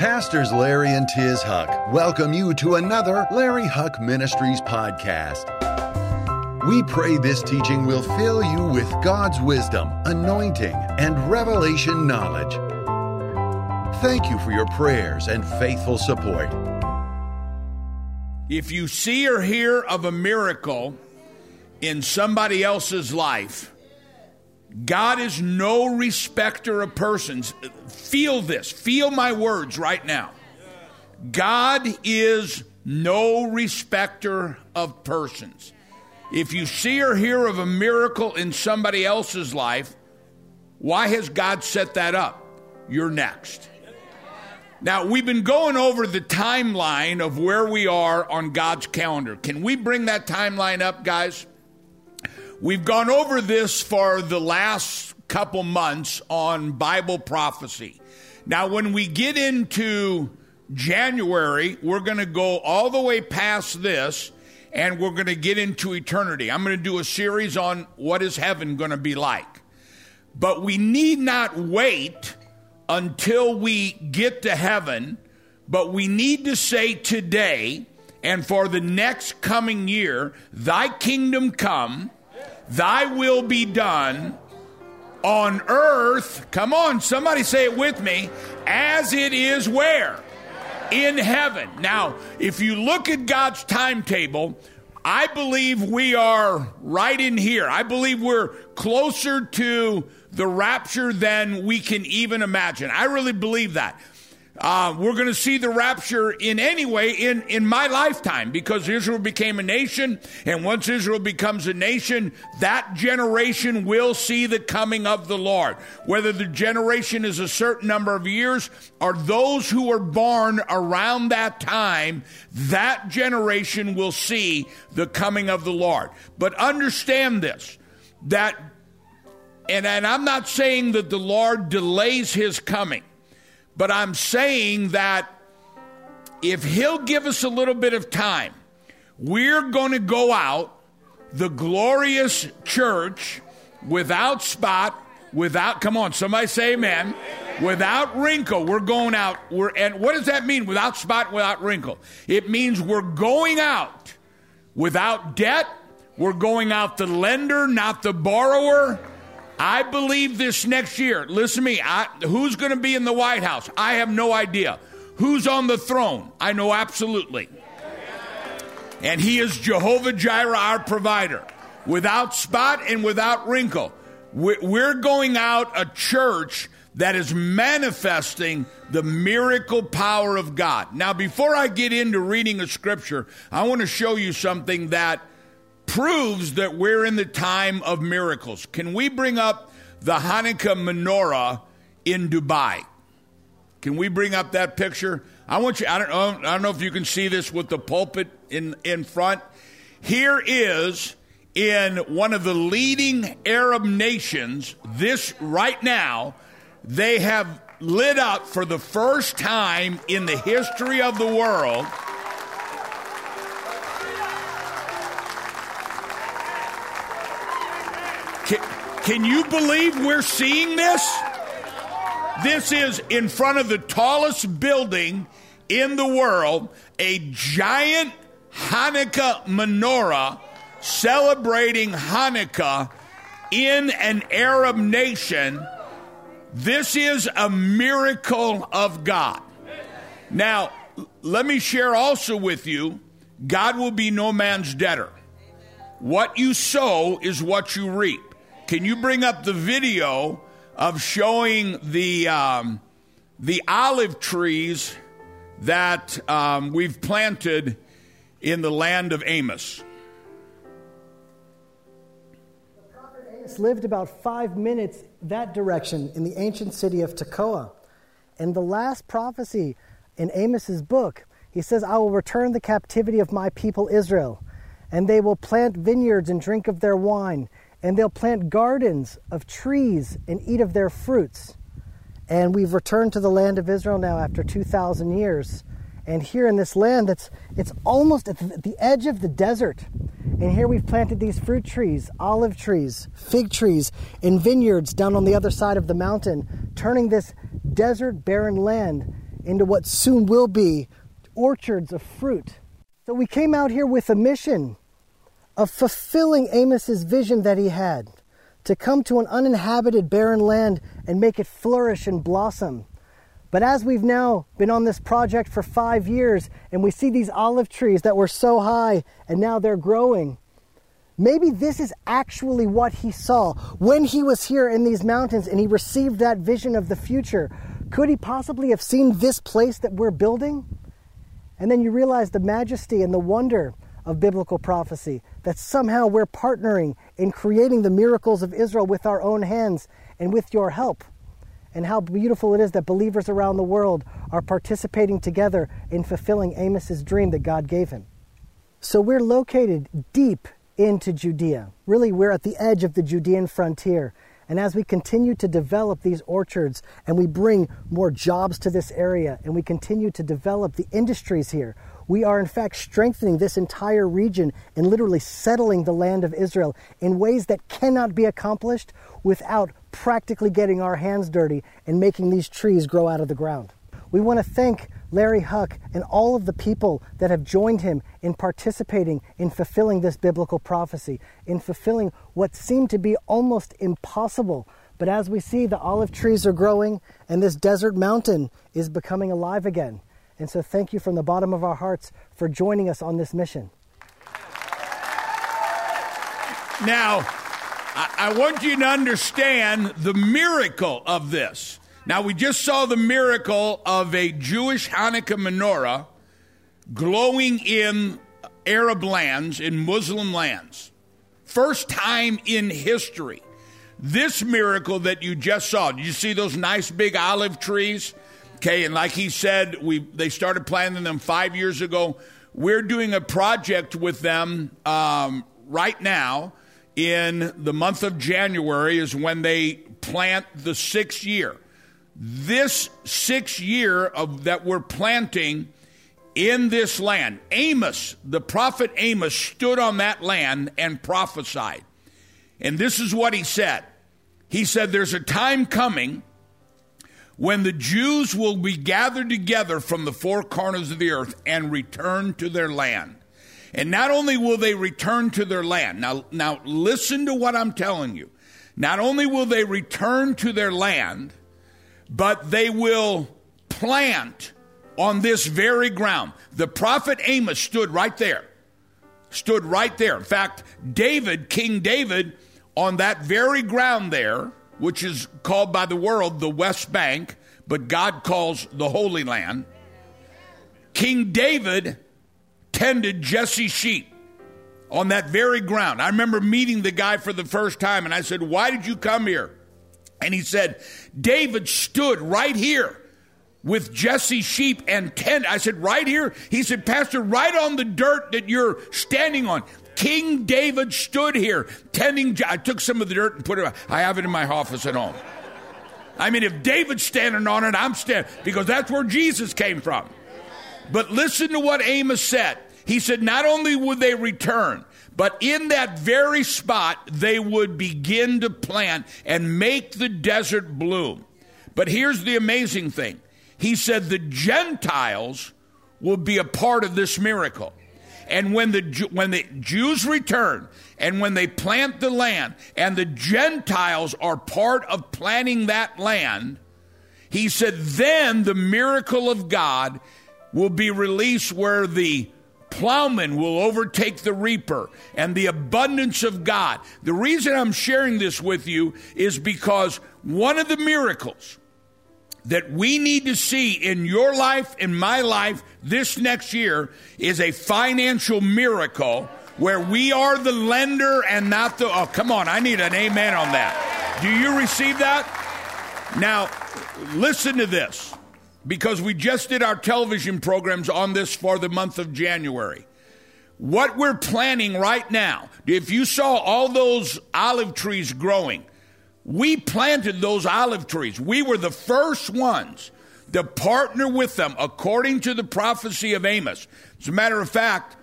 Pastors Larry and Tiz Huch welcome you to another Larry Huch Ministries podcast. We pray this teaching will fill you with God's wisdom, anointing, and revelation knowledge. Thank you for your prayers and faithful support. If you see or hear of a miracle in somebody else's life, God is no respecter of persons. Feel this. Feel my words right now. God is no respecter of persons. If you see or hear of a miracle in somebody else's life, why has God set that up? You're next. Now, we've been going over the timeline of where we are on God's calendar. Can we bring that timeline up, guys? We've gone over this for the last couple months on Bible prophecy. Now, when we get into January, we're going to go all the way past this and we're going to get into eternity. I'm going to do a series on what is heaven going to be like. But we need not wait until we get to heaven, but we need to say today and for the next coming year, Thy kingdom come Thy will be done on earth. Come on, somebody say it with me. As it is where? In heaven. Now, if you look at God's timetable, I believe we are right in here. I believe we're closer to the rapture than we can even imagine. I really believe that. Uh, we're going to see the rapture in any way in, in my lifetime because Israel became a nation. And once Israel becomes a nation, that generation will see the coming of the Lord. Whether the generation is a certain number of years or those who are born around that time, that generation will see the coming of the Lord. But understand this that, and, and I'm not saying that the Lord delays his coming. But I'm saying that if he'll give us a little bit of time, we're going to go out, the glorious church, without spot, without, come on, somebody say amen, without wrinkle. We're going out. We're, and what does that mean, without spot, without wrinkle? It means we're going out without debt. We're going out the lender, not the borrower. I believe this next year. Listen to me. I, who's going to be in the White House? I have no idea. Who's on the throne? I know absolutely. And he is Jehovah Jireh, our provider, without spot and without wrinkle. We're going out a church that is manifesting the miracle power of God. Now, before I get into reading a scripture, I want to show you something that proves that we're in the time of miracles. Can we bring up the Hanukkah menorah in Dubai? Can we bring up that picture? I want you. I don't know. I don't know if you can see this with the pulpit in in front. Here is in one of the leading Arab nations. This right now, they have lit up for the first time in the history of the world Can you believe we're seeing this? This is in front of the tallest building in the world, a giant Hanukkah menorah celebrating Hanukkah in an Arab nation. This is a miracle of God. Now, let me share also with you God will be no man's debtor. What you sow is what you reap. Can you bring up the video of showing the um, the olive trees that um, we've planted in the land of Amos? The prophet Amos lived about five minutes that direction in the ancient city of Tekoa. And the last prophecy in Amos's book, he says, I will return the captivity of my people Israel, and they will plant vineyards and drink of their wine and they'll plant gardens of trees and eat of their fruits. And we've returned to the land of Israel now after 2,000 years. And here in this land, that's it's almost at the edge of the desert. And here we've planted these fruit trees, olive trees, fig trees, and vineyards down on the other side of the mountain, turning this desert, barren land into what soon will be orchards of fruit. So we came out here with a mission of fulfilling Amos's vision that he had to come to an uninhabited barren land and make it flourish and blossom. But as we've now been on this project for five years and we see these olive trees that were so high and now they're growing, maybe this is actually what he saw when he was here in these mountains and he received that vision of the future. Could he possibly have seen this place that we're building? And then you realize the majesty and the wonder of biblical prophecy that somehow we're partnering in creating the miracles of Israel with our own hands and with your help. And how beautiful it is that believers around the world are participating together in fulfilling Amos's dream that God gave him. So we're located deep into Judea. Really, we're at the edge of the Judean frontier. And as we continue to develop these orchards and we bring more jobs to this area and we continue to develop the industries here, we are in fact strengthening this entire region and literally settling the land of Israel in ways that cannot be accomplished without practically getting our hands dirty and making these trees grow out of the ground. We want to thank Larry Huch and all of the people that have joined him in participating in fulfilling this biblical prophecy, in fulfilling what seemed to be almost impossible. But as we see, the olive trees are growing and this desert mountain is becoming alive again. And so, thank you from the bottom of our hearts for joining us on this mission. Now, I, want you to understand the miracle of this. Now, we just saw the miracle of a Jewish Hanukkah menorah glowing in Arab lands, in Muslim lands. First time in history. This miracle that you just saw, did you see those nice big olive trees? Okay, and like he said, we they started planting them five years ago. We're doing a project with them um, right now. In the month of January is when they plant the sixth year. This sixth year of that we're planting in this land, Amos, the prophet Amos, stood on that land and prophesied. And this is what he said. He said, There's a time coming when the Jews will be gathered together from the four corners of the earth and return to their land. And not only will they return to their land, now, now listen to what I'm telling you. Not only will they return to their land, but they will plant on this very ground. The prophet Amos stood right there. Stood right there. In fact, David, King David, on that very ground there, which is called by the world the West Bank, but God calls the Holy Land. King David tended Jesse's sheep on that very ground. I remember meeting the guy for the first time, and I said, Why did you come here? And he said, David stood right here with Jesse's sheep and tent. I said, Right here? He said, Pastor, right on the dirt that you're standing on. King David stood here tending. I took some of the dirt and put it. I have it in my office at home. I mean, if David's standing on it, I'm standing because that's where Jesus came from. But listen to what Amos said. He said, not only would they return, but in that very spot, they would begin to plant and make the desert bloom. But here's the amazing thing He said, the Gentiles will be a part of this miracle. And when the, when the Jews return and when they plant the land and the Gentiles are part of planting that land, he said, then the miracle of God will be released where the plowman will overtake the reaper and the abundance of God. The reason I'm sharing this with you is because one of the miracles that we need to see in your life, in my life, this next year is a financial miracle where we are the lender and not the. Oh, come on, I need an amen on that. Do you receive that? Now, listen to this because we just did our television programs on this for the month of January. What we're planning right now, if you saw all those olive trees growing, we planted those olive trees. We were the first ones to partner with them according to the prophecy of Amos. As a matter of fact,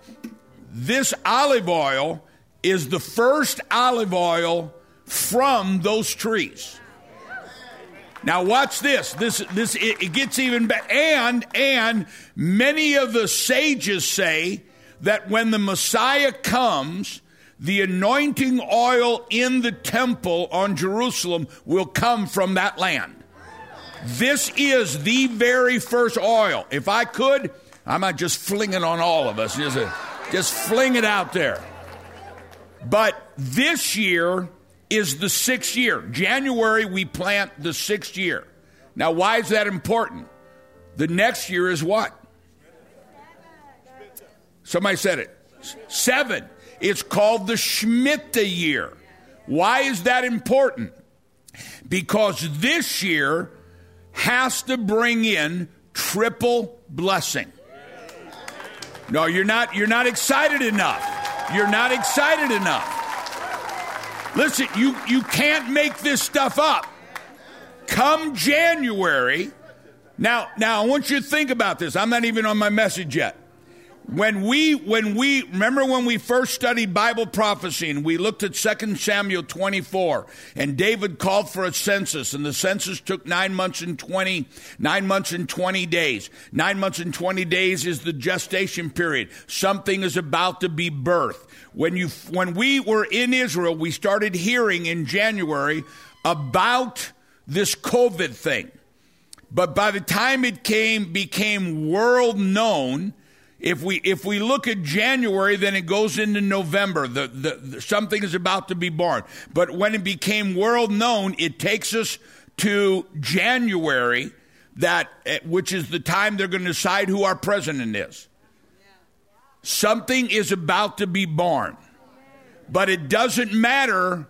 this olive oil is the first olive oil from those trees. Now watch this. This this it, it gets even better. And and many of the sages say that when the Messiah comes, the anointing oil in the temple on Jerusalem will come from that land. This is the very first oil. If I could, I might just fling it on all of us. Just, a, just fling it out there. But this year is the sixth year. January, we plant the sixth year. Now, why is that important? The next year is what? Somebody said it. Seven. It's called the Shemitah year. Why is that important? Because this year has to bring in triple blessing. No, you're not you're not excited enough. You're not excited enough. Listen, you you can't make this stuff up. Come January, now now I want you to think about this. I'm not even on my message yet when we when we remember when we first studied bible prophecy and we looked at 2 samuel 24 and david called for a census and the census took nine months and 20 nine months and 20 days. Nine months and 20 days is the gestation period. Something is about to be birthed. When you when we were in israel we started hearing in january about this covid thing. But by the time it came became world known if we if we look at January, then it goes into November. The, the, the, something is about to be born. But when it became world known, it takes us to January, that eh, which is the time they're going to decide who our president is. Something is about to be born, but it doesn't matter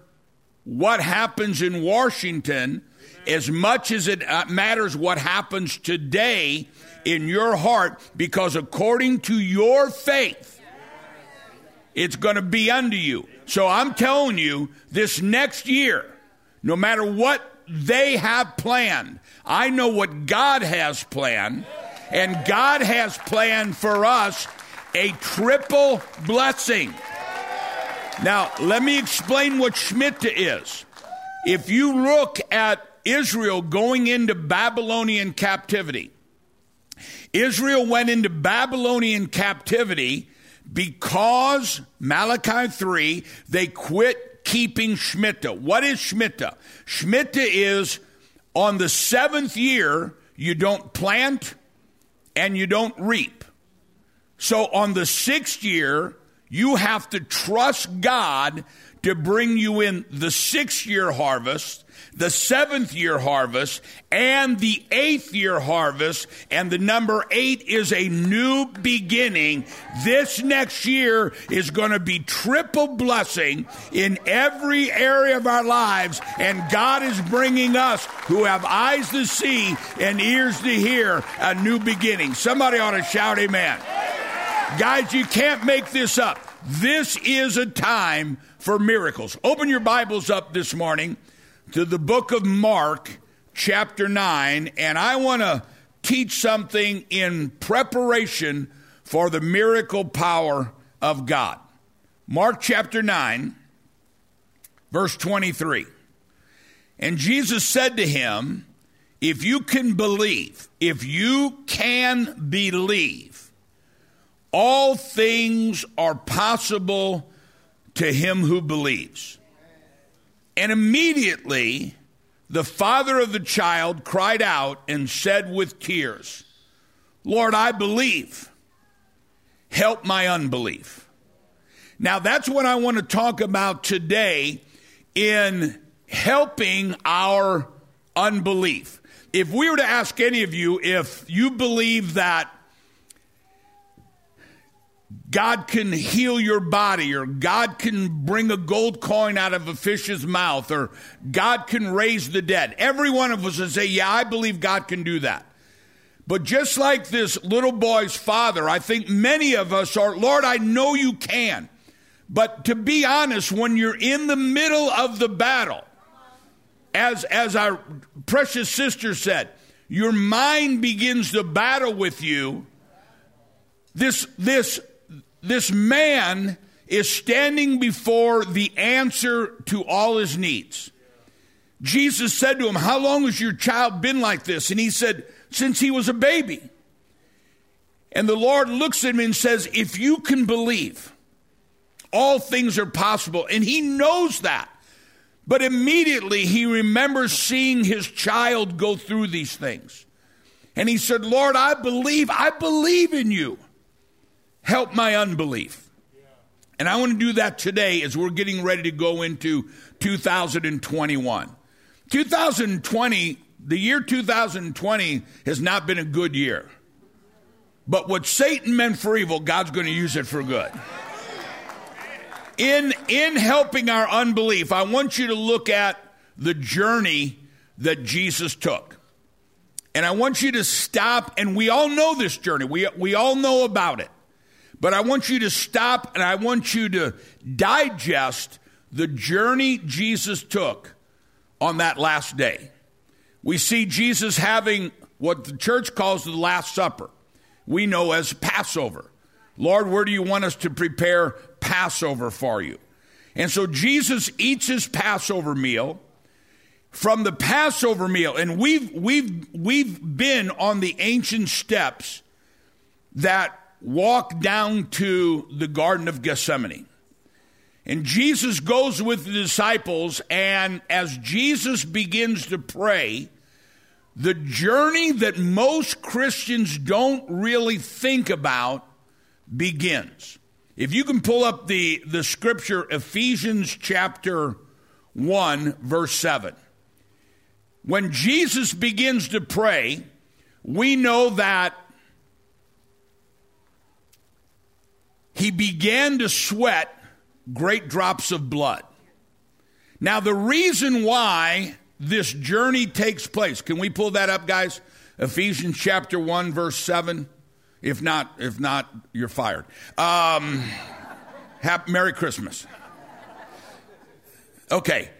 what happens in Washington as much as it uh, matters what happens today in your heart because according to your faith, it's going to be unto you. So I'm telling you, this next year, no matter what they have planned, I know what God has planned, and God has planned for us a triple blessing. Now, let me explain what Shemitah is. If you look at Israel going into Babylonian captivity, Israel went into Babylonian captivity because Malachi 3, they quit keeping Shemitah. What is Shemitah? Shemitah is on the seventh year, you don't plant and you don't reap. So on the sixth year, you have to trust God to bring you in the six year harvest the seventh year harvest and the eighth year harvest. And the number eight is a new beginning. This next year is going to be triple blessing in every area of our lives. And God is bringing us who have eyes to see and ears to hear a new beginning. Somebody ought to shout amen. Guys, you can't make this up. This is a time for miracles. Open your Bibles up this morning to the book of Mark, chapter 9, and I want to teach something in preparation for the miracle power of God. Mark chapter 9, verse 23. And Jesus said to him, If you can believe, if you can believe, all things are possible to him who believes. And immediately the father of the child cried out and said with tears, Lord, I believe. Help my unbelief. Now, that's what I want to talk about today in helping our unbelief. If we were to ask any of you if you believe that God can heal your body, or God can bring a gold coin out of a fish's mouth, or God can raise the dead. Every one of us would say, Yeah, I believe God can do that. But just like this little boy's father, I think many of us are, Lord, I know you can. But to be honest, when you're in the middle of the battle, as, as our precious sister said, your mind begins to battle with you. This, this this man is standing before the answer to all his needs. Jesus said to him, How long has your child been like this? And he said, Since he was a baby. And the Lord looks at him and says, If you can believe, all things are possible. And he knows that. But immediately he remembers seeing his child go through these things. And he said, Lord, I believe, I believe in you. Help my unbelief. And I want to do that today as we're getting ready to go into 2021. 2020, the year 2020 has not been a good year. But what Satan meant for evil, God's going to use it for good. In, in helping our unbelief, I want you to look at the journey that Jesus took. And I want you to stop, and we all know this journey, we, we all know about it. But I want you to stop and I want you to digest the journey Jesus took on that last day. We see Jesus having what the church calls the Last Supper, we know as Passover. Lord, where do you want us to prepare Passover for you? And so Jesus eats his Passover meal from the Passover meal, and we've we've we've been on the ancient steps that walk down to the Garden of Gethsemane. And Jesus goes with the disciples, and as Jesus begins to pray, the journey that most Christians don't really think about begins. If you can pull up the, the scripture, Ephesians chapter 1, verse 7. When Jesus begins to pray, we know that he began to sweat great drops of blood. Now, the reason why this journey takes place, can we pull that up, guys? Ephesians chapter 1, verse 7. If not, if not, you're fired. Um, happy, Merry Christmas. Okay.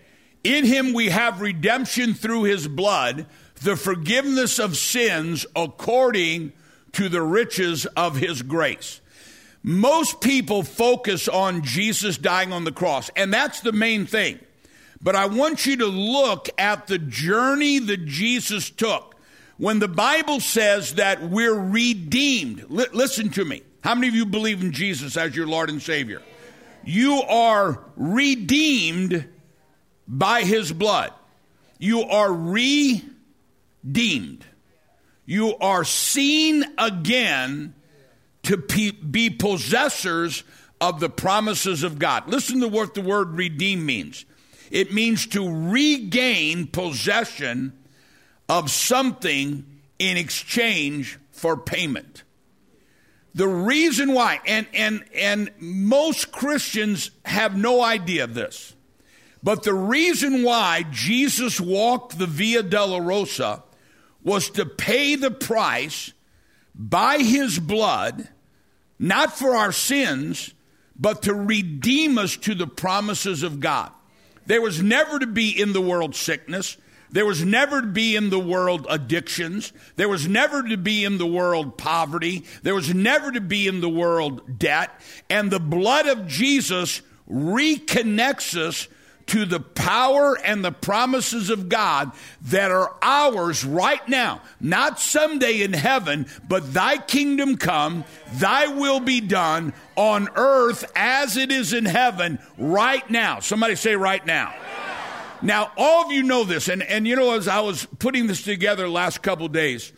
In him we have redemption through his blood, the forgiveness of sins according to the riches of his grace. Most people focus on Jesus dying on the cross, and that's the main thing. But I want you to look at the journey that Jesus took. When the Bible says that we're redeemed, li- listen to me. How many of you believe in Jesus as your Lord and Savior? You are redeemed by His blood. You are redeemed. You are seen again to be possessors of the promises of God. Listen to what the word redeem means it means to regain possession of something in exchange for payment. The reason why, and, and, and most Christians have no idea of this, but the reason why Jesus walked the Via Dolorosa was to pay the price by his blood not for our sins, but to redeem us to the promises of God. There was never to be in the world sickness. There was never to be in the world addictions. There was never to be in the world poverty. There was never to be in the world debt. And the blood of Jesus reconnects us to the power and the promises of God that are ours right now. Not someday in heaven, but thy kingdom come, thy will be done on earth as it is in heaven right now. Somebody say right now. Now, all of you know this, and, and you know, as I was putting this together last couple days,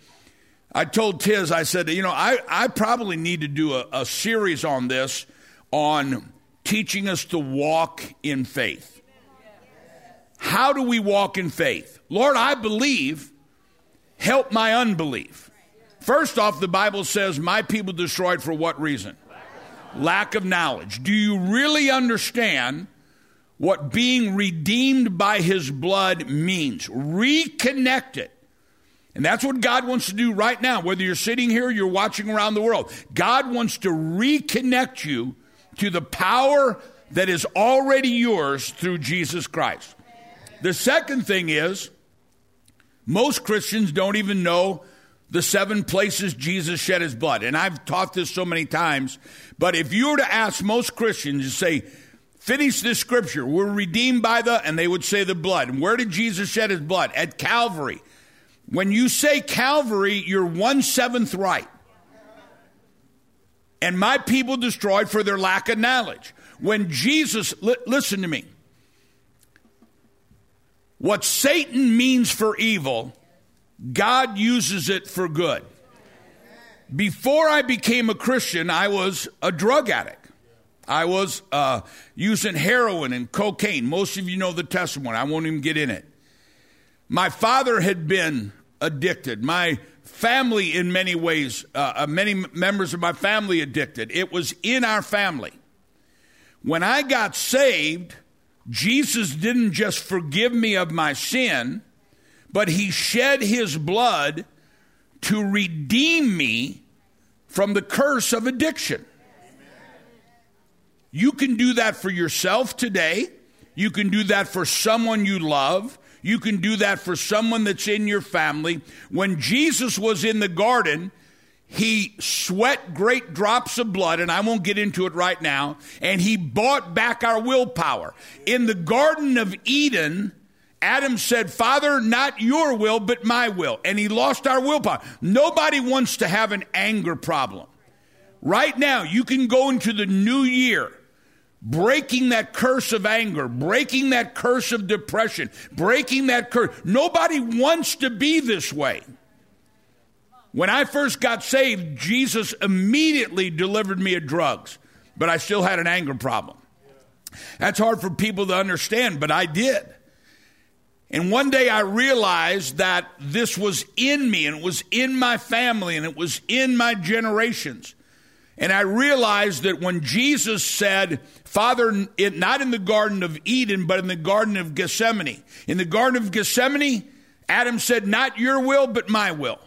I told Tiz, I said, you know, I, I probably need to do a, a series on this, on teaching us to walk in faith. How do we walk in faith? Lord, I believe. Help my unbelief. First off, the Bible says, My people destroyed for what reason? Lack of knowledge. Do you really understand what being redeemed by his blood means? Reconnect it. And that's what God wants to do right now, whether you're sitting here or you're watching around the world. God wants to reconnect you to the power that is already yours through Jesus Christ. The second thing is, most Christians don't even know the seven places Jesus shed his blood. And I've taught this so many times, but if you were to ask most Christians, to say, Finish this scripture. We're redeemed by the, and they would say the blood. And where did Jesus shed his blood? At Calvary. When you say Calvary, you're one seventh right. And my people destroyed for their lack of knowledge. When Jesus, li- listen to me. What Satan means for evil, God uses it for good. Before I became a Christian, I was a drug addict. I was uh, using heroin and cocaine. Most of you know the testimony. I won't even get in it. My father had been addicted. My family, in many ways, uh, uh many members of my family addicted. It was in our family. When I got saved, Jesus didn't just forgive me of my sin, but he shed his blood to redeem me from the curse of addiction. You can do that for yourself today. You can do that for someone you love. You can do that for someone that's in your family. When Jesus was in the garden, he sweat great drops of blood, and I won't get into it right now, and he bought back our willpower. In the Garden of Eden, Adam said, Father, not your will, but my will. And he lost our willpower. Nobody wants to have an anger problem. Right now, you can go into the new year breaking that curse of anger, breaking that curse of depression, breaking that curse. Nobody wants to be this way. When I first got saved, Jesus immediately delivered me of drugs, but I still had an anger problem. That's hard for people to understand, but I did. And one day I realized that this was in me and it was in my family and it was in my generations. And I realized that when Jesus said, Father, it, not in the Garden of Eden, but in the Garden of Gethsemane. In the Garden of Gethsemane, Adam said, Not your will, but my will.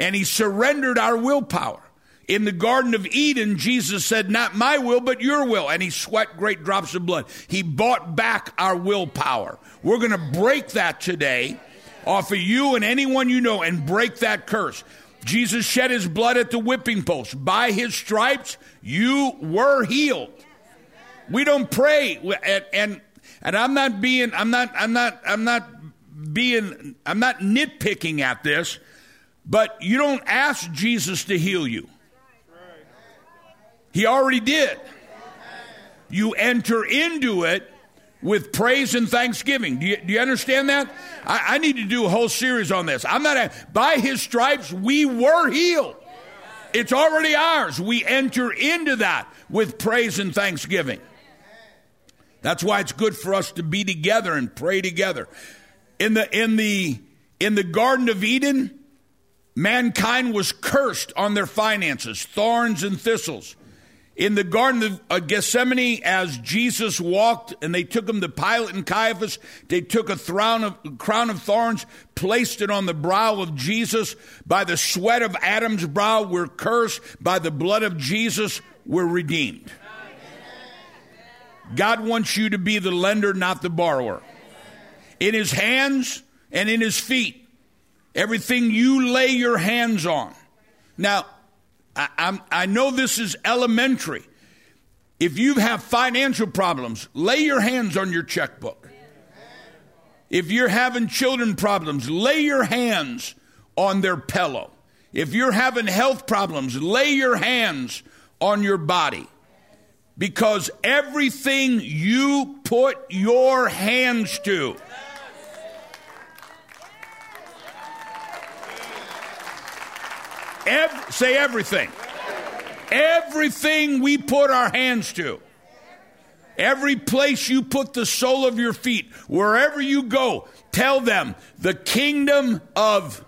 And he surrendered our willpower. In the Garden of Eden, Jesus said, Not my will, but your will. And he sweat great drops of blood. He bought back our willpower. We're going to break that today off of you and anyone you know and break that curse. Jesus shed his blood at the whipping post. By his stripes, you were healed. We don't pray, and, and, and I'm not being, I'm not, I'm not, I'm not being, I'm not nitpicking at this, but you don't ask Jesus to heal you. He already did. You enter into it with praise and thanksgiving. Do you, do you understand that? I, I, need to do a whole series on this. I'm not, a, by his stripes, we were healed. It's already ours. We enter into that with praise and thanksgiving. That's why it's good for us to be together and pray together. In the, in the, in the Garden of Eden, mankind was cursed on their finances, thorns and thistles in the Garden of uh, Gethsemane as Jesus walked and they took him to Pilate and Caiaphas. They took a crown of, crown of thorns, placed it on the brow of Jesus. By the sweat of Adam's brow, we're cursed. By the blood of Jesus, we're redeemed. God wants you to be the lender, not the borrower. In his hands and in his feet, everything you lay your hands on. Now, I, I, know this is elementary. If you have financial problems, lay your hands on your checkbook. If you're having children problems, lay your hands on their pillow. If you're having health problems, lay your hands on your body. Because everything you put your hands to, Say everything. Everything we put our hands to. Every place you put the sole of your feet, wherever you go, tell them the kingdom of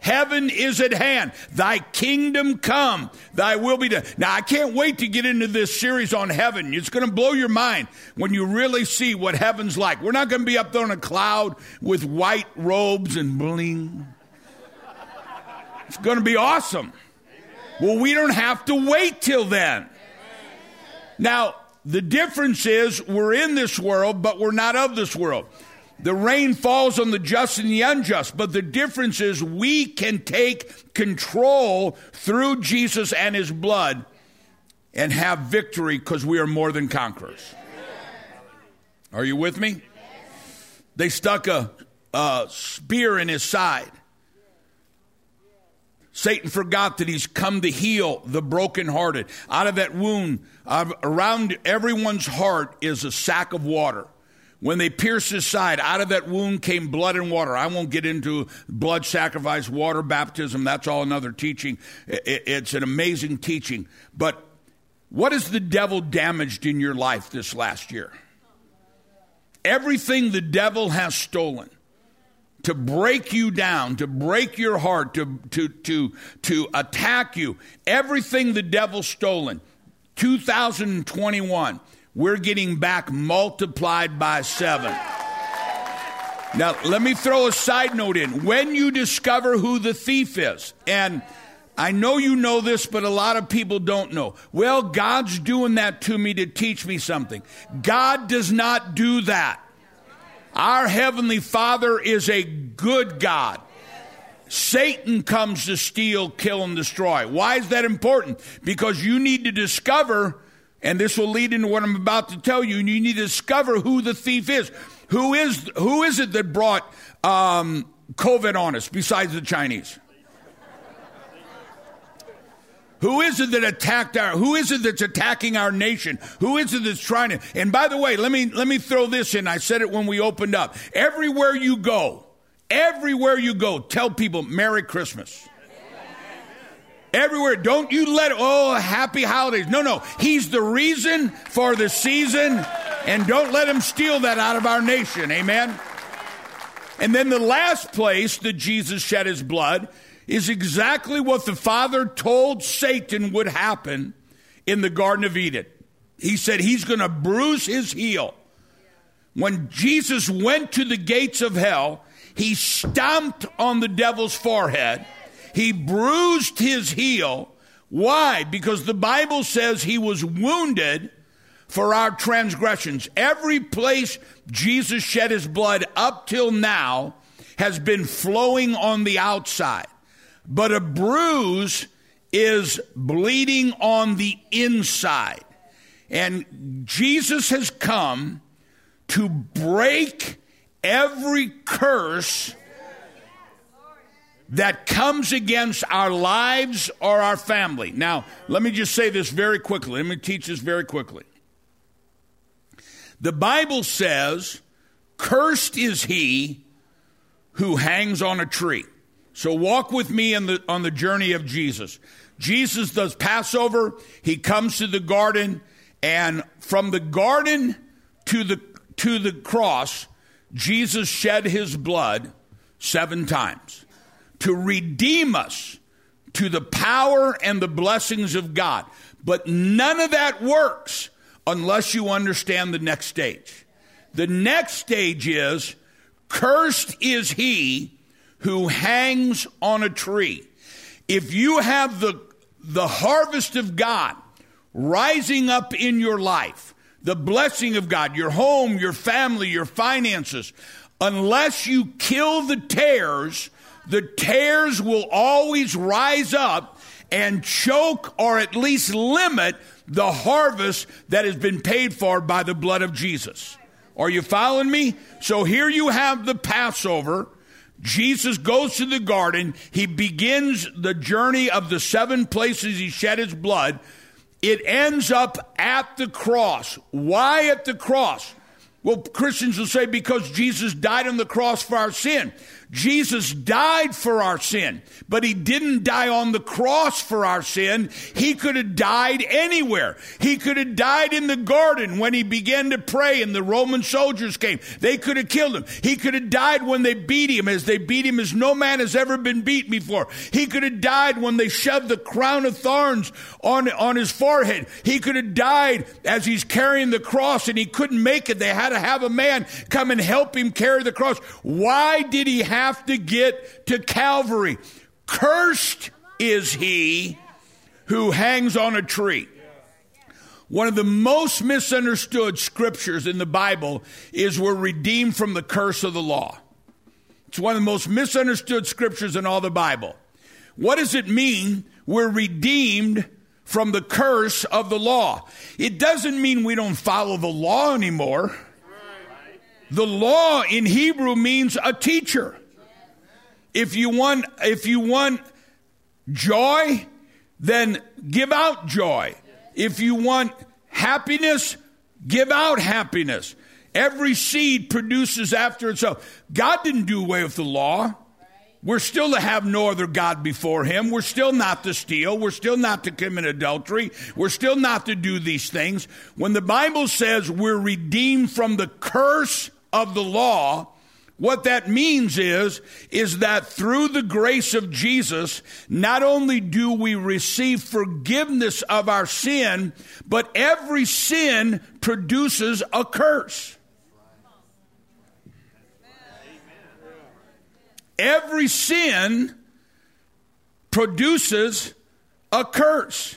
heaven is at hand. Thy kingdom come, thy will be done. Now, I can't wait to get into this series on heaven. It's going to blow your mind when you really see what heaven's like. We're not going to be up there on a cloud with white robes and bling. It's going to be awesome. Well, we don't have to wait till then. Now, the difference is we're in this world, but we're not of this world. The rain falls on the just and the unjust, but the difference is we can take control through Jesus and his blood and have victory because we are more than conquerors. Are you with me? They stuck a, a spear in his side. Satan forgot that he's come to heal the brokenhearted. Out of that wound, around everyone's heart is a sack of water. When they pierced his side, out of that wound came blood and water. I won't get into blood sacrifice, water baptism. That's all another teaching. It's an amazing teaching. But what has the devil damaged in your life this last year? Everything the devil has stolen to break you down, to break your heart, to, to, to, to attack you. Everything the devil's stolen. 2021, we're getting back multiplied by seven. Now, let me throw a side note in. When you discover who the thief is, and I know you know this, but a lot of people don't know. Well, God's doing that to me to teach me something. God does not do that. Our Heavenly Father is a good God. Satan comes to steal, kill, and destroy. Why is that important? Because you need to discover, and this will lead into what I'm about to tell you, you need to discover who the thief is. Who is, who is it that brought um, COVID on us besides the Chinese? Who is it that attacked our who is it that's attacking our nation? Who is it that's trying to and by the way, let me let me throw this in. I said it when we opened up. Everywhere you go, everywhere you go, tell people Merry Christmas. Everywhere. Don't you let oh happy holidays. No, no. He's the reason for the season, and don't let him steal that out of our nation. Amen. And then the last place that Jesus shed his blood is exactly what the Father told Satan would happen in the Garden of Eden. He said he's going to bruise his heel. When Jesus went to the gates of hell, he stomped on the devil's forehead. He bruised his heel. Why? Because the Bible says he was wounded for our transgressions. Every place Jesus shed his blood up till now has been flowing on the outside but a bruise is bleeding on the inside. And Jesus has come to break every curse that comes against our lives or our family. Now, let me just say this very quickly. Let me teach this very quickly. The Bible says, Cursed is he who hangs on a tree. So walk with me the, on the journey of Jesus. Jesus does Passover. He comes to the garden, and from the garden to the to the cross, Jesus shed his blood seven times to redeem us to the power and the blessings of God. But none of that works unless you understand the next stage. The next stage is cursed is he who hangs on a tree. If you have the, the harvest of God rising up in your life, the blessing of God, your home, your family, your finances, unless you kill the tares, the tares will always rise up and choke or at least limit the harvest that has been paid for by the blood of Jesus. Are you following me? So here you have the Passover Jesus goes to the garden. He begins the journey of the seven places he shed his blood. It ends up at the cross. Why at the cross? Well, Christians will say because Jesus died on the cross for our sin. Jesus died for our sin, but he didn't die on the cross for our sin. He could have died anywhere. He could have died in the garden when he began to pray and the Roman soldiers came. They could have killed him. He could have died when they beat him as they beat him as no man has ever been beat before. He could have died when they shoved the crown of thorns on, on his forehead. He could have died as he's carrying the cross and he couldn't make it. They had to have a man come and help him carry the cross. Why did he have have to get to Calvary. Cursed is he who hangs on a tree. One of the most misunderstood scriptures in the Bible is we're redeemed from the curse of the law. It's one of the most misunderstood scriptures in all the Bible. What does it mean we're redeemed from the curse of the law. It doesn't mean we don't follow the law anymore. The law in Hebrew means a teacher. If you want if you want joy, then give out joy. If you want happiness, give out happiness. Every seed produces after itself. God didn't do away with the law. We're still to have no other God before him. We're still not to steal. We're still not to commit adultery. We're still not to do these things. When the Bible says we're redeemed from the curse of the law, what that means is, is that through the grace of Jesus, not only do we receive forgiveness of our sin, but every sin produces a curse. Every sin produces a curse.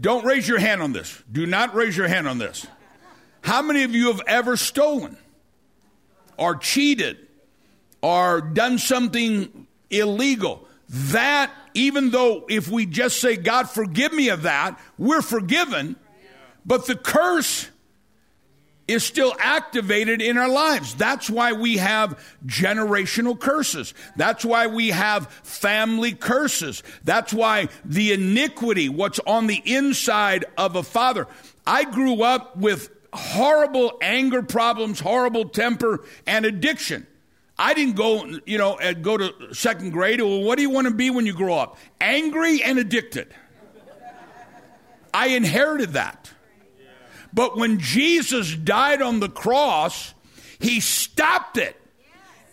Don't raise your hand on this. Do not raise your hand on this. How many of you have ever stolen or cheated or done something illegal? That, even though if we just say, God, forgive me of that, we're forgiven, but the curse is still activated in our lives. That's why we have generational curses. That's why we have family curses. That's why the iniquity, what's on the inside of a father. I grew up with horrible anger problems, horrible temper, and addiction. I didn't go, you know, uh, go to second grade. Well, what do you want to be when you grow up? Angry and addicted. I inherited that. But when Jesus died on the cross, he stopped it.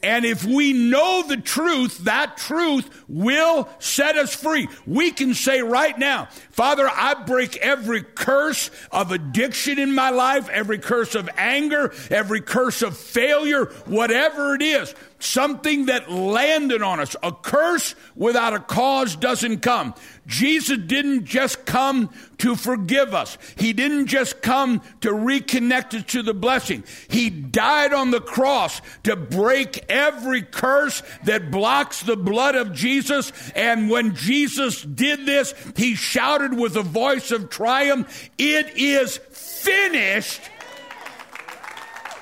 And if we know the truth, that truth will set us free. We can say right now, Father, I break every curse of addiction in my life, every curse of anger, every curse of failure, whatever it is something that landed on us. A curse without a cause doesn't come. Jesus didn't just come to forgive us. He didn't just come to reconnect us to the blessing. He died on the cross to break every curse that blocks the blood of Jesus. And when Jesus did this, he shouted with a voice of triumph, It is finished.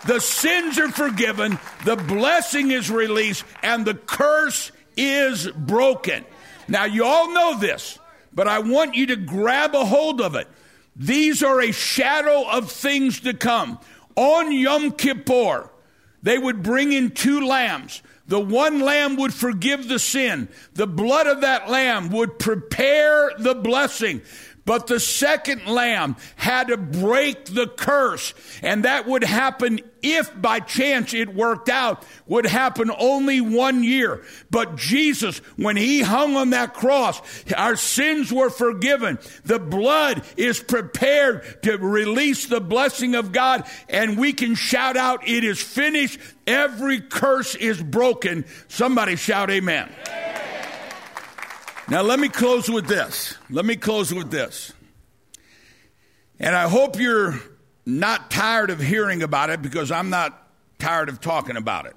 The sins are forgiven, the blessing is released, and the curse is broken. Now, you all know this, but I want you to grab a hold of it. These are a shadow of things to come. On Yom Kippur, they would bring in two lambs. The one lamb would forgive the sin. The blood of that lamb would prepare the blessing. But the second lamb had to break the curse. And that would happen if by chance it worked out, would happen only one year. But Jesus, when he hung on that cross, our sins were forgiven. The blood is prepared to release the blessing of God. And we can shout out, it is finished. Every curse is broken. Somebody shout amen. Now, let me close with this. Let me close with this. And I hope you're not tired of hearing about it because I'm not tired of talking about it.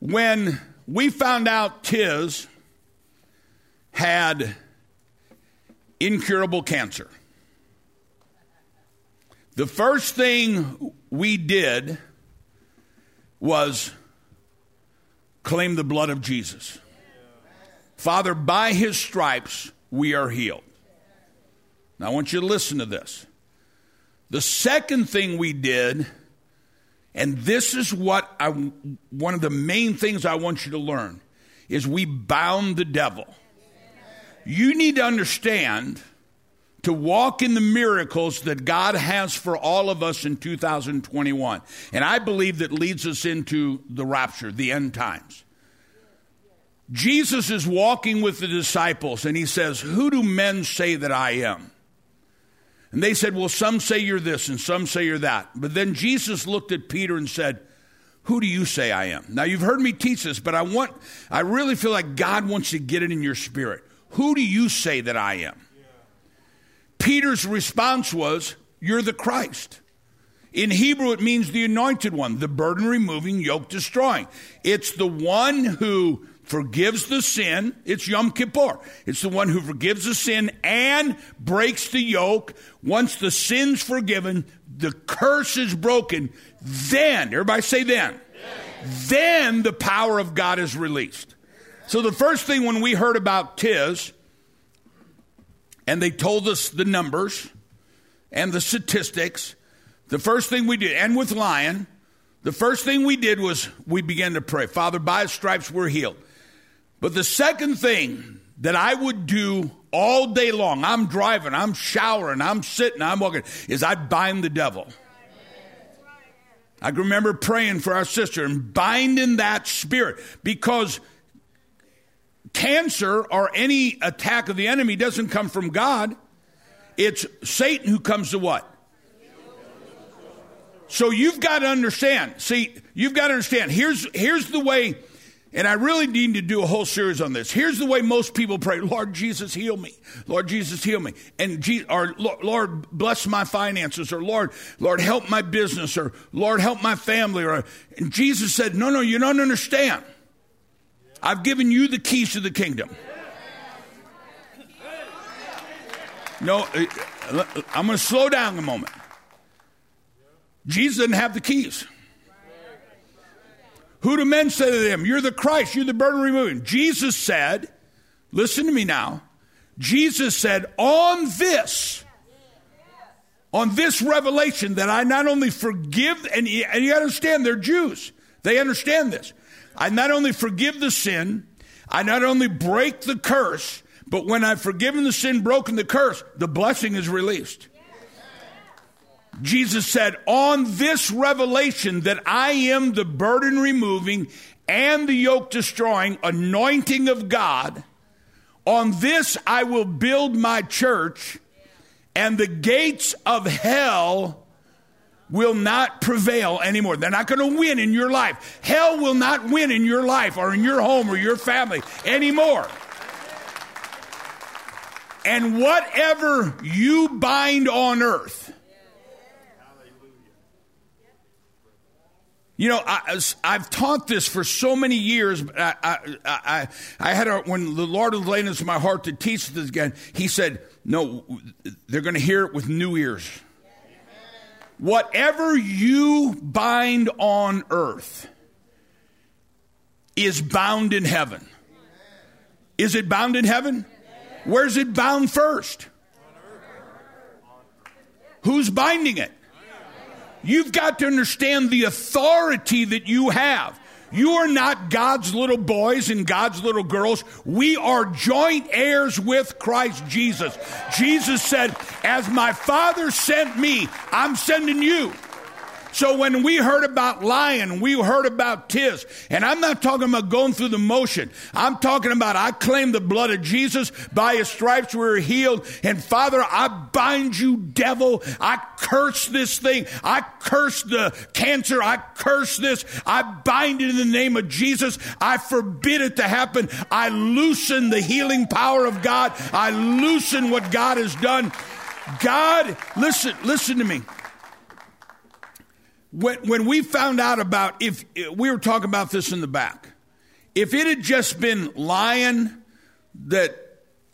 When we found out Tiz had incurable cancer, the first thing we did was claim the blood of Jesus. Father, by his stripes we are healed. Now, I want you to listen to this. The second thing we did, and this is what I, one of the main things I want you to learn, is we bound the devil. You need to understand to walk in the miracles that God has for all of us in 2021. And I believe that leads us into the rapture, the end times. Jesus is walking with the disciples and he says, Who do men say that I am? And they said, Well, some say you're this and some say you're that. But then Jesus looked at Peter and said, Who do you say I am? Now you've heard me teach this, but I want I really feel like God wants to get it in your spirit. Who do you say that I am? Peter's response was, You're the Christ. In Hebrew, it means the anointed one, the burden removing, yoke destroying. It's the one who, forgives the sin. It's Yom Kippur. It's the one who forgives the sin and breaks the yoke. Once the sin's forgiven, the curse is broken. Then, everybody say then. Then the power of God is released. So the first thing when we heard about Tiz, and they told us the numbers and the statistics, the first thing we did, and with Lion, the first thing we did was we began to pray. Father, by his stripes we're healed. But the second thing that I would do all day long, I'm driving, I'm showering, I'm sitting, I'm walking, is I'd bind the devil. I remember praying for our sister and binding that spirit because cancer or any attack of the enemy doesn't come from God. It's Satan who comes to what? So you've got to understand. See, you've got to understand. Here's here's the way, and I really need to do a whole series on this. Here's the way most people pray: Lord Jesus, heal me. Lord Jesus, heal me. And Je- or Lord, bless my finances. Or Lord, Lord, help my business. Or Lord, help my family. Or and Jesus said, No, no, you don't understand. I've given you the keys to the kingdom. No, uh, I'm going to slow down a moment. Jesus didn't have the keys. Who do men say to him? You're the Christ, you're the burden removing. Jesus said, listen to me now. Jesus said, on this, on this revelation that I not only forgive, and, and you understand they're Jews, they understand this. I not only forgive the sin, I not only break the curse, but when I've forgiven the sin, broken the curse, the blessing is released. Jesus said, On this revelation that I am the burden removing and the yoke destroying anointing of God, on this I will build my church, and the gates of hell will not prevail anymore. They're not going to win in your life. Hell will not win in your life or in your home or your family anymore. And whatever you bind on earth, You know, I, have taught this for so many years. I, I, I, I had a, when the Lord was laying into my heart to teach this again. He said, "No, they're going to hear it with new ears. Whatever you bind on earth is bound in heaven. Is it bound in heaven? Where's it bound first? Who's binding it? You've got to understand the authority that you have. You are not God's little boys and God's little girls. We are joint heirs with Christ Jesus. Jesus said, As my Father sent me, I'm sending you. So when we heard about Lion, we heard about Tiz, and I'm not talking about going through the motion. I'm talking about I claim the blood of Jesus. By his stripes we are healed. And Father, I bind you, devil. I curse this thing. I curse the cancer. I curse this. I bind it in the name of Jesus. I forbid it to happen. I loosen the healing power of God. I loosen what God has done. God, listen, listen to me when, when we found out about if we were talking about this in the back, if it had just been Lion that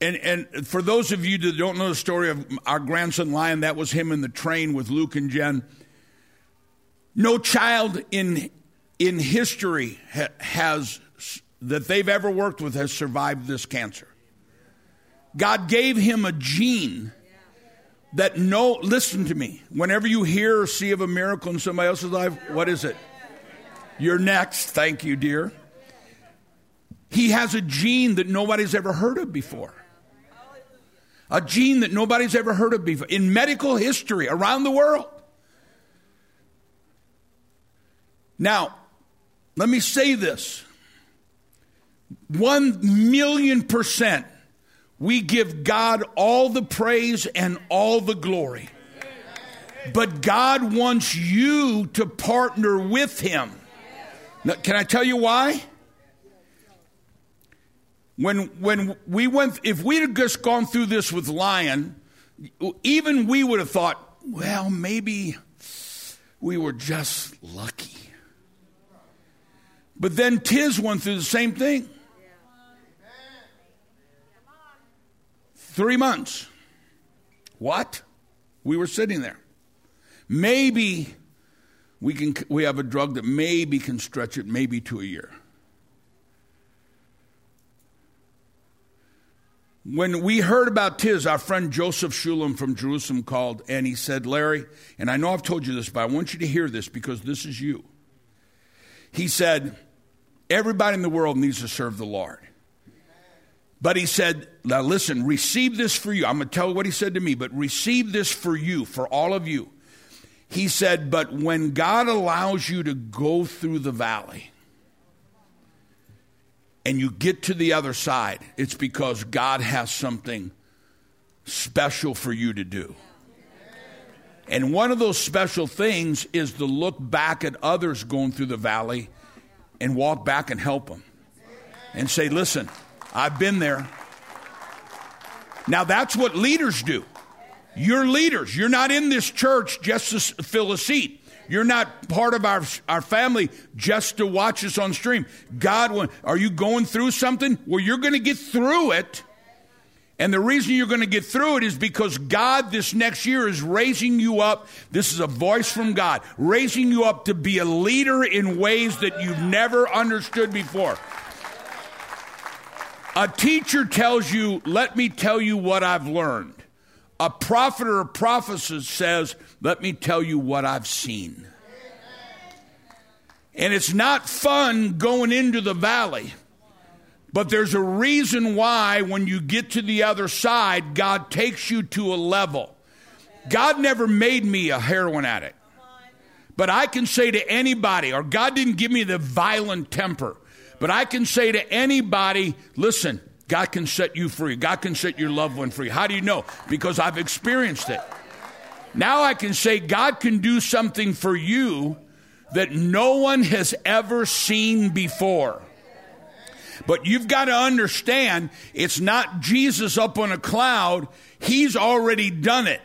and and for those of you that don't know the story of our grandson Lion, that was him in the train with Luke and Jen. No child in in history ha, has that they've ever worked with has survived this cancer. God gave him a gene that no, listen to me. Whenever you hear or see of a miracle in somebody else's life, what is it? You're next. Thank you, dear. He has a gene that nobody's ever heard of before. A gene that nobody's ever heard of before in medical history around the world. Now, let me say this one million percent we give God all the praise and all the glory. But God wants you to partner with Him. Now, can I tell you why? When, when we went, if we had just gone through this with Lion, even we would have thought, well, maybe we were just lucky. But then Tiz went through the same thing. Three months. What? We were sitting there. Maybe we can we have a drug that maybe can stretch it maybe to a year. When we heard about Tiz, our friend Joseph Shulam from Jerusalem called and he said, Larry, and I know I've told you this, but I want you to hear this because this is you. He said, Everybody in the world needs to serve the Lord. But he said, Now listen, receive this for you. I'm going to tell you what he said to me, but receive this for you, for all of you. He said, But when God allows you to go through the valley and you get to the other side, it's because God has something special for you to do. And one of those special things is to look back at others going through the valley and walk back and help them and say, Listen, I've been there. Now, that's what leaders do. You're leaders. You're not in this church just to fill a seat. You're not part of our, our family just to watch us on stream. God, are you going through something? Well, you're going to get through it. And the reason you're going to get through it is because God this next year is raising you up. This is a voice from God, raising you up to be a leader in ways that you've never understood before. A teacher tells you, Let me tell you what I've learned. A prophet or a prophetess says, Let me tell you what I've seen. And it's not fun going into the valley but there's a reason why when you get to the other side, God takes you to a level. God never made me a heroin addict. But I can say to anybody, or God didn't give me the violent temper, but I can say to anybody, listen, God can set you free. God can set your loved one free. How do you know? Because I've experienced it. Now I can say God can do something for you that no one has ever seen before. But you've got to understand it's not Jesus up on a cloud. He's already done it.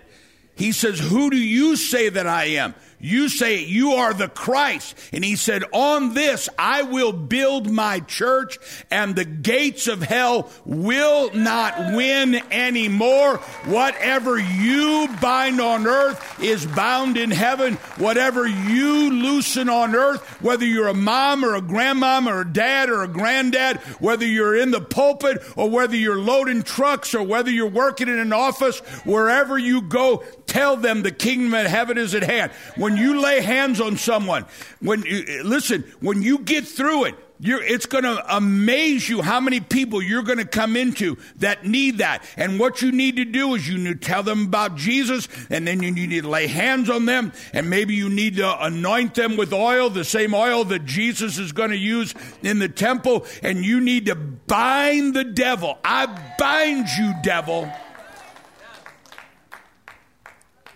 He says, Who do you say that I am? You say you are the Christ. And he said, On this I will build my church, and the gates of hell will not win anymore. Whatever you bind on earth is bound in heaven. Whatever you loosen on earth, whether you're a mom or a grandmom or a dad or a granddad, whether you're in the pulpit or whether you're loading trucks or whether you're working in an office, wherever you go, tell them the kingdom of heaven is at hand. When you lay hands on someone, when you, listen, when you get through it, it's going to amaze you how many people you're going to come into that need that. And what you need to do is you need to tell them about Jesus, and then you need to lay hands on them, and maybe you need to anoint them with oil, the same oil that Jesus is going to use in the temple, and you need to bind the devil. I bind you, devil.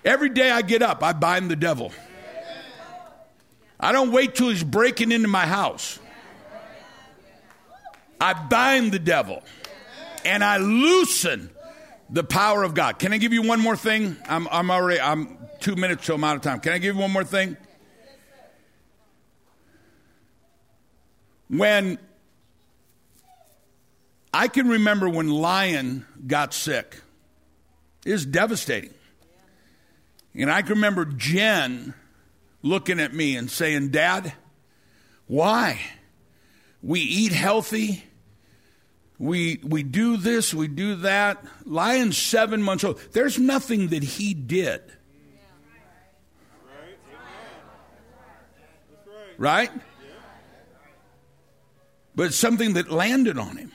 Every day I get up, I bind the devil. I don't wait till he's breaking into my house. I bind the devil and I loosen the power of God. Can I give you one more thing? I'm, I'm already, I'm two minutes till I'm out of time. Can I give you one more thing? When I can remember when Lion got sick, it was devastating. And I can remember Jen looking at me and saying, Dad, why? We eat healthy. We, we do this, we do that. Lion's seven months old. There's nothing that he did. Right? But something that landed on him.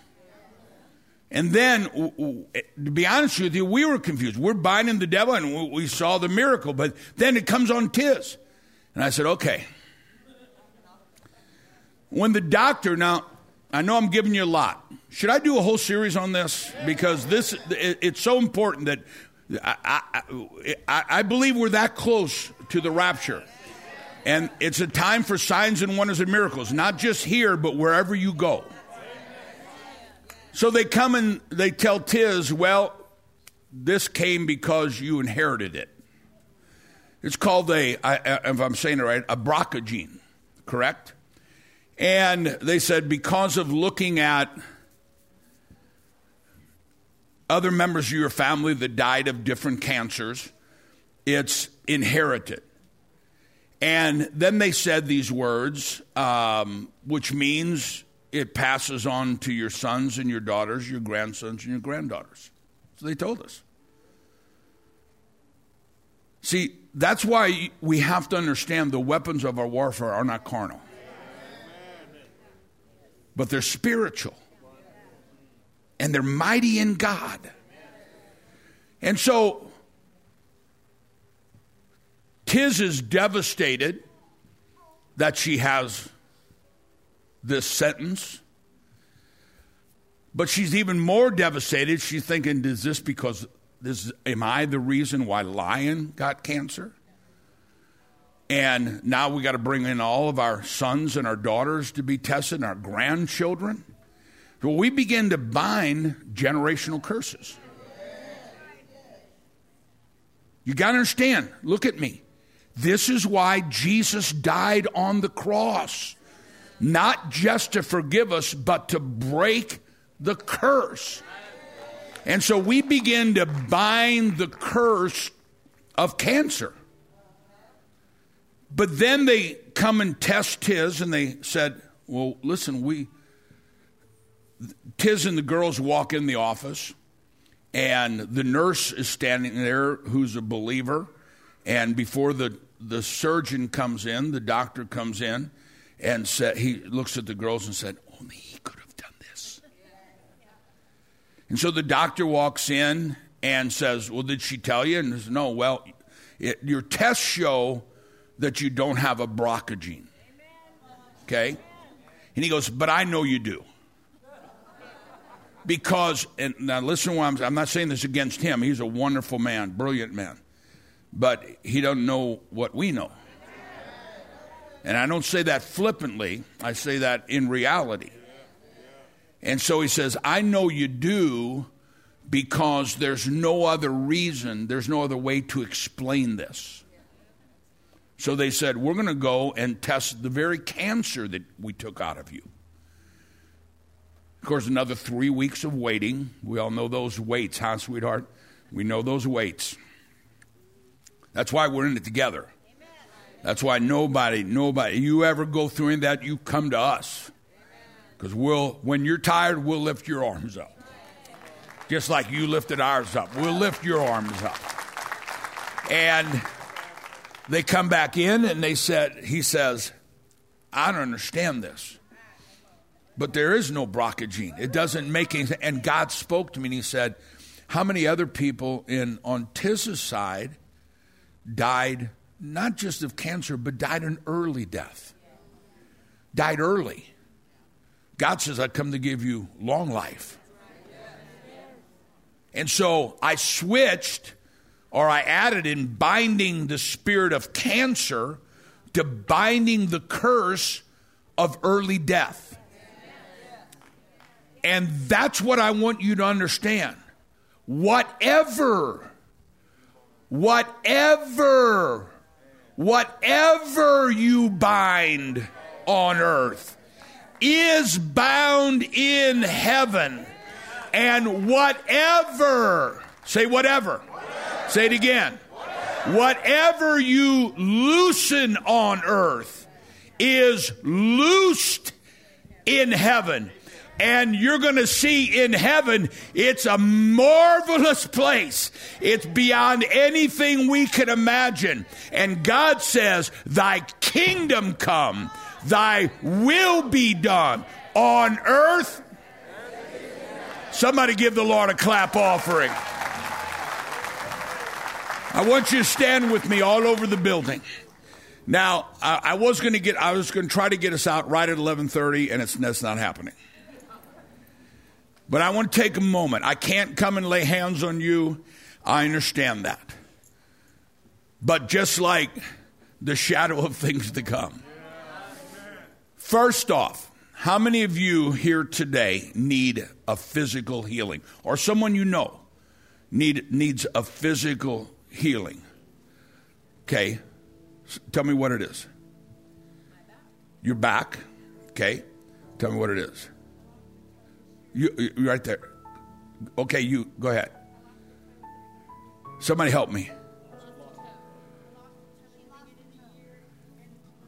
And then, to be honest with you, we were confused. We're binding the devil and we saw the miracle, but then it comes on Tiz. And I said, okay. When the doctor, now, I know I'm giving you a lot. Should I do a whole series on this? Because this, it's so important that I, I, I believe we're that close to the rapture. And it's a time for signs and wonders and miracles, not just here, but wherever you go. So they come and they tell Tiz, well, this came because you inherited it. It's called a, if I'm saying it right, a BRCA gene, correct? And they said because of looking at other members of your family that died of different cancers, it's inherited. And then they said these words, um, which means it passes on to your sons and your daughters, your grandsons and your granddaughters. So they told us. See, that's why we have to understand the weapons of our warfare are not carnal, but they're spiritual. And they're mighty in God. And so, Tiz is devastated that she has this sentence. But she's even more devastated. She's thinking, is this because this am I the reason why Lion got cancer? And now we got to bring in all of our sons and our daughters to be tested, and our grandchildren. So we begin to bind generational curses. You got to understand, look at me. This is why Jesus died on the cross. Not just to forgive us, but to break the curse. And so we begin to bind the curse of cancer. But then they come and test Tiz, and they said, Well, listen, we. Tiz and the girls walk in the office, and the nurse is standing there who's a believer. And before the, the surgeon comes in, the doctor comes in, and said, he looks at the girls and said, oh, Only he could have done this. And so the doctor walks in and says, Well, did she tell you? And says, No, well, it, your tests show that you don't have a BRCA gene. Okay? And he goes, But I know you do. Because, and now listen, I'm, I'm not saying this against him. He's a wonderful man, brilliant man. But he doesn't know what we know. And I don't say that flippantly, I say that in reality. And so he says, I know you do because there's no other reason, there's no other way to explain this. So they said, We're going to go and test the very cancer that we took out of you. Of course, another three weeks of waiting. We all know those waits, huh, sweetheart? We know those waits. That's why we're in it together. That's why nobody, nobody, you ever go through any that, you come to us. Because we'll, when you're tired, we'll lift your arms up. Just like you lifted ours up. We'll lift your arms up. And they come back in and they said, he says, I don't understand this. But there is no BRCA gene. It doesn't make any sense. And God spoke to me and he said, How many other people in on Tiz's side died not just of cancer, but died an early death. Died early. God says, I come to give you long life. And so I switched or I added in binding the spirit of cancer to binding the curse of early death. And that's what I want you to understand. Whatever, whatever whatever you bind on earth is bound in heaven. And whatever, say whatever, whatever. say it again. Whatever. whatever you loosen on earth is loosed in heaven and you're going to see in heaven, it's a marvelous place. It's beyond anything we can imagine. And God says, Thy kingdom come, Thy will be done on earth. Somebody give the Lord a clap offering. I want you to stand with me all over the building. Now, I, I was going to get, I was going to try to get us out right at 11:30, and it's that's not happening. But I want to take a moment. I can't come and lay hands on you. I understand that. But just like the shadow of things to come. First off, how many of you here today need a physical healing? Or someone you know need, needs a physical healing? Okay. Tell me what it is. Your back. Okay. Tell me what it is. You, you right there. Okay, you go ahead. Somebody help me.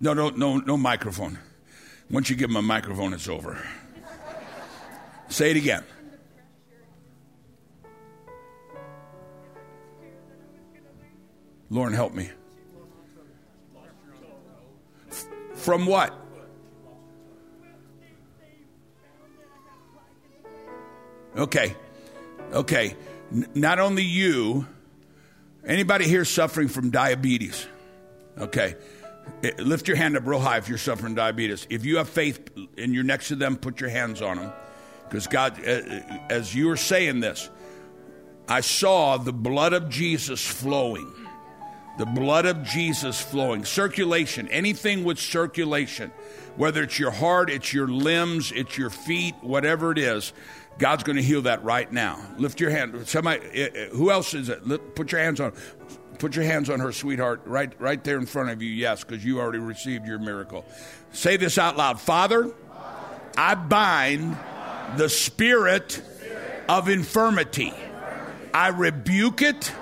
No, no, no, no microphone. Once you give him a microphone, it's over. Say it again. Lauren, help me. From what? Okay. Okay. N- not only you, anybody here suffering from diabetes? Okay. Eh, Lift your hand up real high if you're suffering diabetes. If you have faith and you're next to them, put your hands on them. Because God, eh, eh, as you were saying this, I saw the blood of Jesus flowing. The blood of Jesus flowing. Circulation, anything with circulation, whether it's your heart, it's your limbs, it's your feet, whatever it is, God's going to heal that right now. Lift your hand. Somebody, eh, eh, who else is it? Put your hands on. Put your hands on her, sweetheart, right, right there in front of you. Yes, because you already received your miracle. Say this out loud, Father. I bind the spirit of infirmity. I rebuke it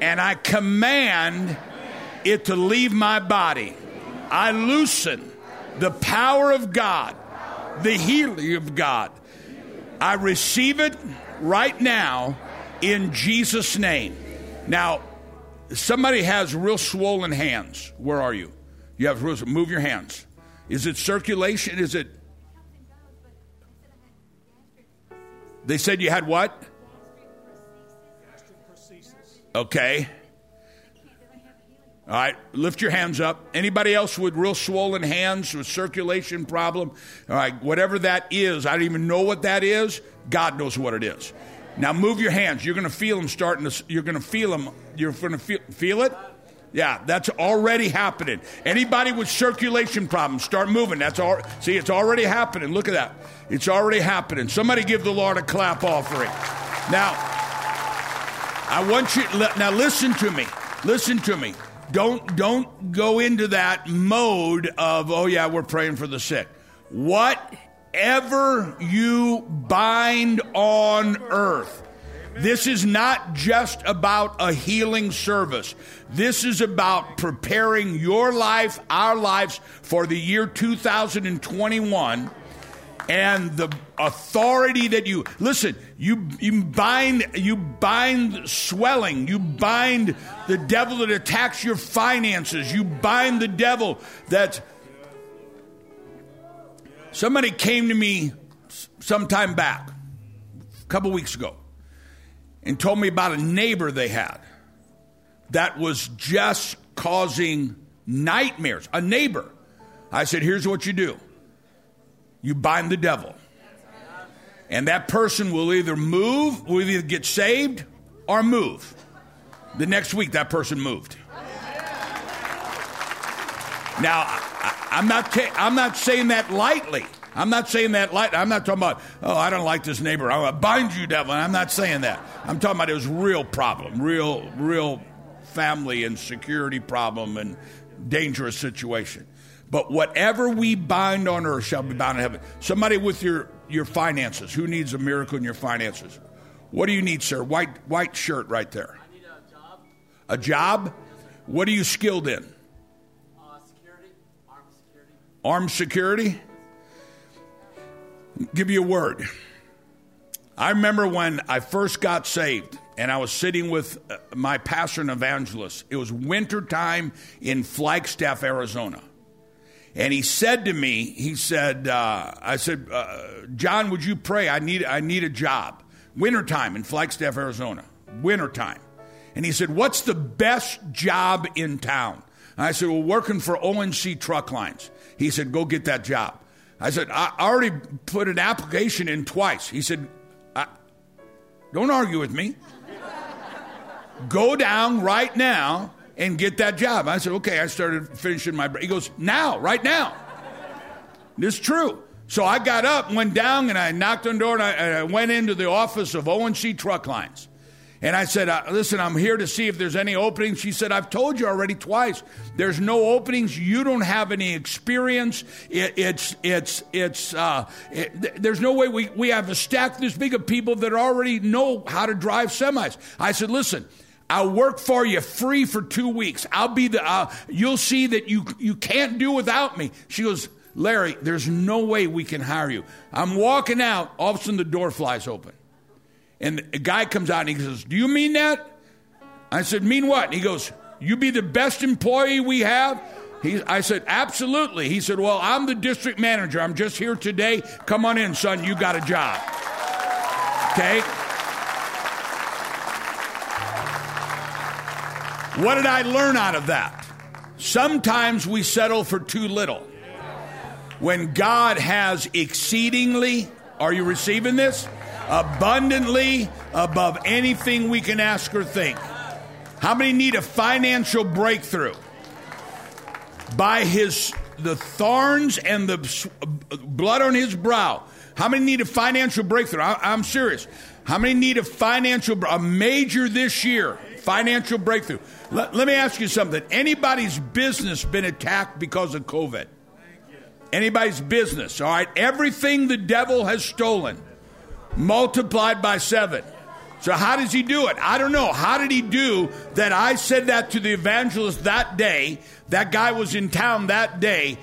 and I command it to leave my body. I loosen the power of God, the healing of God. I receive it right now in Jesus' name. Now, somebody has real swollen hands. Where are you? You have move your hands. Is it circulation? Is it? They said you had what? Okay. All right, lift your hands up. Anybody else with real swollen hands with circulation problem? All right, whatever that is, I don't even know what that is. God knows what it is. Now move your hands. You're going to feel them starting to. You're going to feel them. You're going to feel, feel it. Yeah, that's already happening. Anybody with circulation problems, start moving. That's all. See, it's already happening. Look at that. It's already happening. Somebody give the Lord a clap offering. Now, I want you now listen to me. Listen to me. Don't don't go into that mode of oh yeah, we're praying for the sick. Whatever you bind on earth. This is not just about a healing service. This is about preparing your life, our lives for the year 2021 and the authority that you listen you you bind you bind swelling you bind the devil that attacks your finances you bind the devil that somebody came to me some time back a couple weeks ago and told me about a neighbor they had that was just causing nightmares. A neighbor. I said here's what you do you bind the devil. And that person will either move, will either get saved or move. The next week, that person moved. Now, I, I'm not, ta- I'm not saying that lightly. I'm not saying that light. I'm not talking about, oh, I don't like this neighbor. I'm going to bind you, devil. I'm not saying that. I'm talking about it was real problem, real, real family and security problem and dangerous situation. But whatever we bind on earth shall be bound in heaven. Somebody with your, your finances. Who needs a miracle in your finances? What do you need, sir? White white shirt right there. I need a job, A job? What are you skilled in? uh, security, armed security. Armed security? Give you a word. I remember when I first got saved and I was sitting with uh, my pastor and evangelist. It was wintertime in Flagstaff, Arizona. And he said to me, he said, uh, I said, uh, John, would you pray? I need, I need a job. Wintertime in Flagstaff, Arizona. Wintertime. And he said, What's the best job in town? And I said, Well, working for ONC Truck Lines. He said, Go get that job. I said, I already put an application in twice. He said, Don't argue with me. Go down right now and get that job. I said, Okay. I started finishing my. He goes, Now, right now. This is true. So I got up, went down, and I knocked on the door, and I, and I went into the office of ONC Truck Lines. And I said, uh, Listen, I'm here to see if there's any openings. She said, I've told you already twice. There's no openings. You don't have any experience. It, it's, it's, it's, uh, it, there's no way we, we have a stack this big of people that already know how to drive semis. I said, Listen, I'll work for you free for two weeks. I'll be the, you'll see that you, you can't do without me. She goes, Larry, there's no way we can hire you. I'm walking out. All of a sudden, the door flies open. And a guy comes out and he says, Do you mean that? I said, Mean what? And he goes, You be the best employee we have? He, I said, Absolutely. He said, Well, I'm the district manager. I'm just here today. Come on in, son. You got a job. Okay? What did I learn out of that? Sometimes we settle for too little. When God has exceedingly, are you receiving this? Abundantly above anything we can ask or think. How many need a financial breakthrough? By his the thorns and the blood on his brow. How many need a financial breakthrough? I, am serious. How many need a financial a major this year? Financial breakthrough. Let, let me ask you something. Anybody's business been attacked because of COVID? Anybody's business, all right? Everything the devil has stolen multiplied by seven. So, how does he do it? I don't know. How did he do that? I said that to the evangelist that day. That guy was in town that day.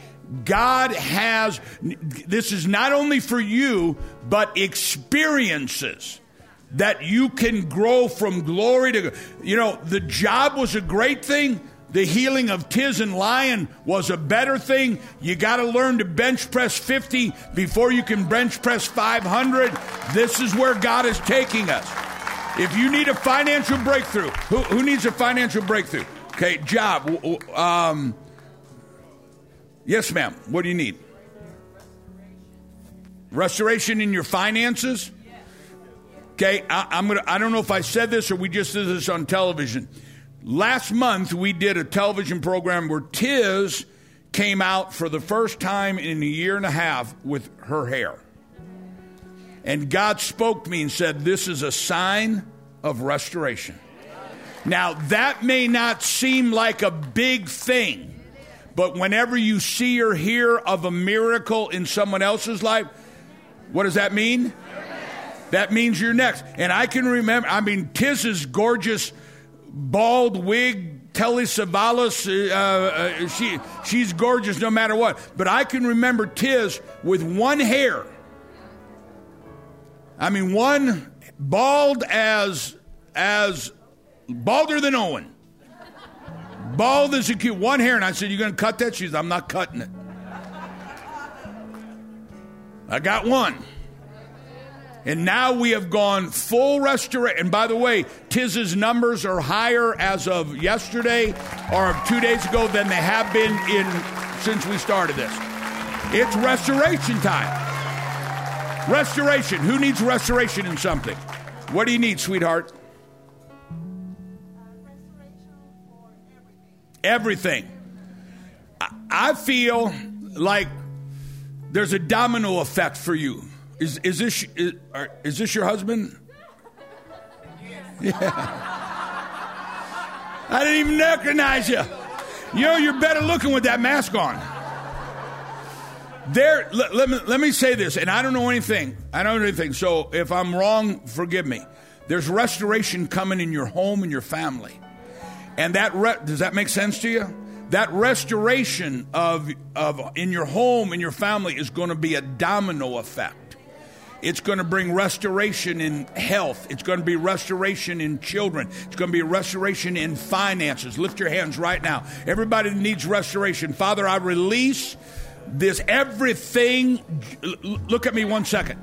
God has, this is not only for you, but experiences that you can grow from glory to, you know, the job was a great thing. The healing of Tiz and Lion was a better thing. You got to learn to bench press 50 before you can bench press 500. This is where God is taking us. If you need a financial breakthrough, who, who needs a financial breakthrough? Okay, job. Um, yes, ma'am. What do you need? Restoration in your finances? Okay, I, am gonna. I don't know if I said this or we just did this on television. Last month we did a television program where Tiz came out for the first time in a year and a half with her hair, and God spoke to me and said, "This is a sign of restoration." Now that may not seem like a big thing, but whenever you see or hear of a miracle in someone else's life, what does that mean? That means you're next. And I can remember, I mean, Tiz's gorgeous bald wig, Telly Savalas, uh, uh, she, she's gorgeous no matter what. But I can remember Tiz with one hair. I mean, one bald as, as balder than Owen. Bald as a cute, one hair. And I said, You're going to cut that? She said, I'm not cutting it. I got one. And now we have gone full restoration. And by the way, Tiz's numbers are higher as of yesterday or two days ago than they have been in since we started this. It's restoration time. Restoration. Who needs restoration in something? What do you need, sweetheart? everything. I feel like there's a domino effect for you. Is, is, this, is, is this your husband? Yeah. I didn't even recognize you. You know, you're better looking with that mask on. There, let, let, me, let me say this, and I don't know anything. I don't know anything. So if I'm wrong, forgive me. There's restoration coming in your home and your family. And that, re- does that make sense to you? That restoration of, of in your home and your family is going to be a domino effect. It's going to bring restoration in health. It's going to be restoration in children. It's going to be restoration in finances. Lift your hands right now. Everybody needs restoration. Father, I release this everything. Look at me one second.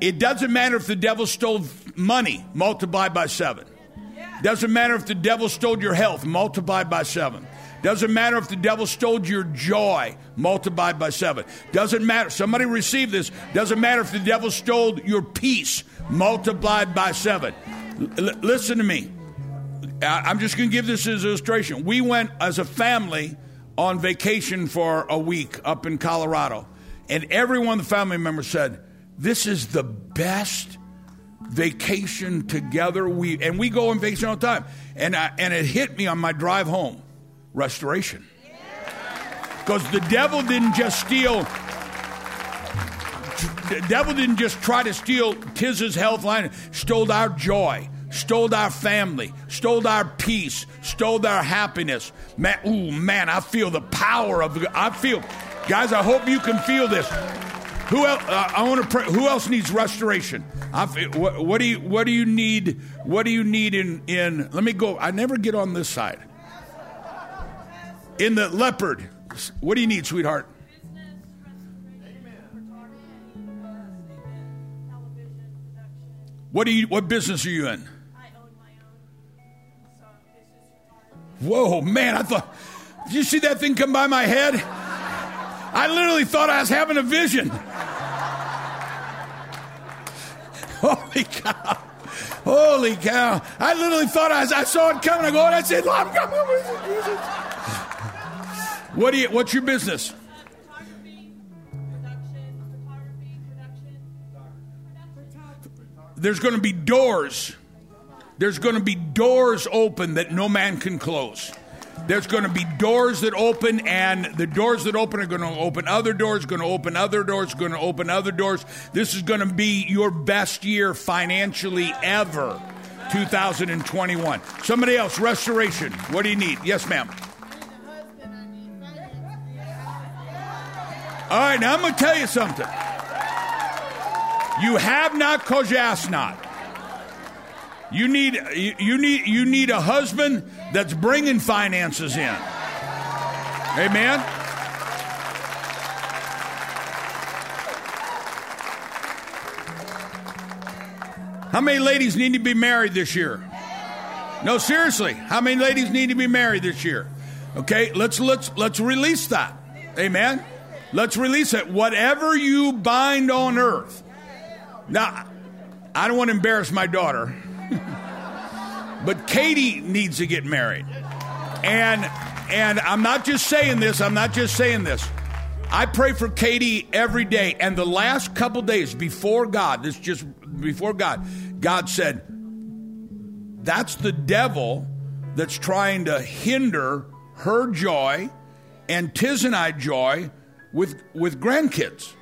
It doesn't matter if the devil stole money, multiplied by seven. Doesn't matter if the devil stole your health, multiplied by seven. Doesn't matter if the devil stole your joy, multiplied by seven. Doesn't matter. Somebody received this. Doesn't matter if the devil stole your peace, multiplied by seven. L- listen to me. I- I'm just going to give this as an illustration. We went as a family on vacation for a week up in Colorado, and every one of the family members said, This is the best vacation together. We and we go on vacation all the time. And I, and it hit me on my drive home. Restoration. Because the devil didn't just steal. The devil didn't just try to steal Tiz's health line, stole our joy, stole our family, stole our peace, stole our happiness. Man, ooh, man, I feel the power of. I feel, guys. I hope you can feel this. Who else? Uh, I want to pray. Who else needs restoration? I feel, what, what do you What do you need? What do you need in in? Let me go. I never get on this side. In the leopard, what do you need, sweetheart? What do you? What business are you in? I own my own song. Whoa, man! I thought. Did you see that thing come by my head? I literally thought I was having a vision. Holy cow! Holy cow! I literally thought I, was, I saw it coming. I go, and I said, "I'm coming Jesus." What do you? What's your business? There's going to be doors. There's going to be doors open that no man can close. There's going to be doors that open, and the doors that open are going to open other doors, going to open other doors, going to open other doors. This is going to be your best year financially ever, 2021. Somebody else, restoration. What do you need? Yes, ma'am. All right, now I'm going to tell you something. You have not because you ask not. You need you, need you need a husband that's bringing finances in. Amen. How many ladies need to be married this year? No, seriously. How many ladies need to be married this year? Okay, let's let's let's release that. Amen. Let's release it. Whatever you bind on earth. Now, I don't want to embarrass my daughter, but Katie needs to get married. And and I'm not just saying this, I'm not just saying this. I pray for Katie every day. And the last couple days before God, this just before God, God said, That's the devil that's trying to hinder her joy and Tiz and I joy with with grandkids.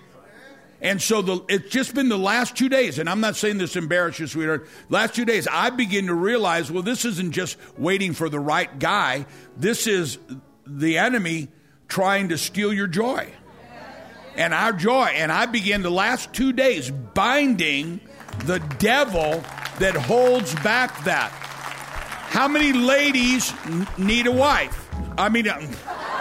And so the, it's just been the last two days, and I'm not saying this embarrass you, sweetheart. Last two days, I begin to realize, well, this isn't just waiting for the right guy. This is the enemy trying to steal your joy and our joy. And I began the last two days binding the devil that holds back that. How many ladies need a wife? I mean,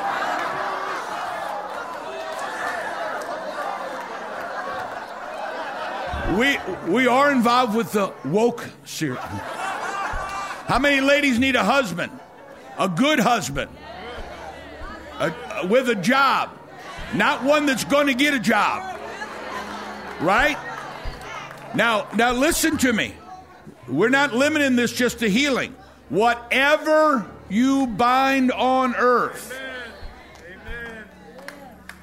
we we are involved with the woke series. How many ladies need a husband? A good husband. A- a- with a job. Not one that's going to get a job. Right? Now, now listen to me. We're not limiting this just to healing. Whatever you bind on earth.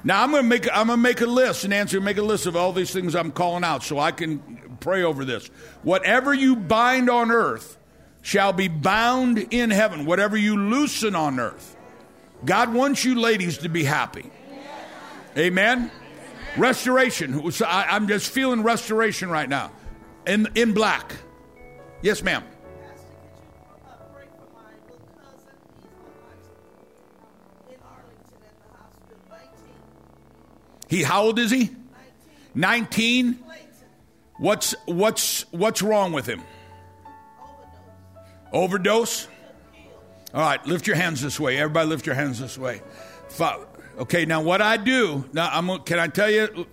Now I'm going to make I'm going to make a list and answer make a list of all these things I'm calling out so I can pray over this. Whatever you bind on earth shall be bound in heaven. Whatever you loosen on earth. God wants you ladies to be happy. Amen. Restoration. I'm just feeling restoration right now. In in black. Yes, ma'am. He how old is he? 19. 19. What's what's what's wrong with him? overdose. Overdose? All right, lift your hands this way. Everybody lift your hands this way. Okay, now what I do, now I'm gonna- can I tell you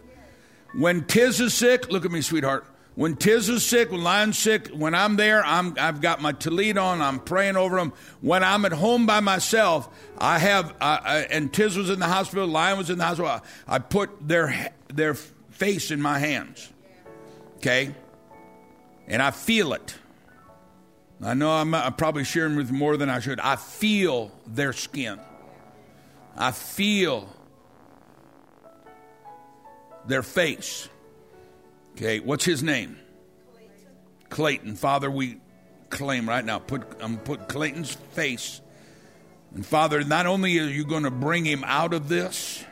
when Tiz is sick, look at me, sweetheart. When Tiz is sick, when Lion's sick, when I'm there, I'm, I've got my tallit on. I'm praying over them. When I'm at home by myself, I have, uh, uh, and Tiz was in the hospital, Lion was in the hospital. I put their their face in my hands, okay, and I feel it. I know I'm, I'm probably sharing with more than I should. I feel their skin. I feel their face. Okay, what's his name? Clayton. Father, we claim right now. Put I'm put Clayton's face. And Father, not only are you going to bring him out of this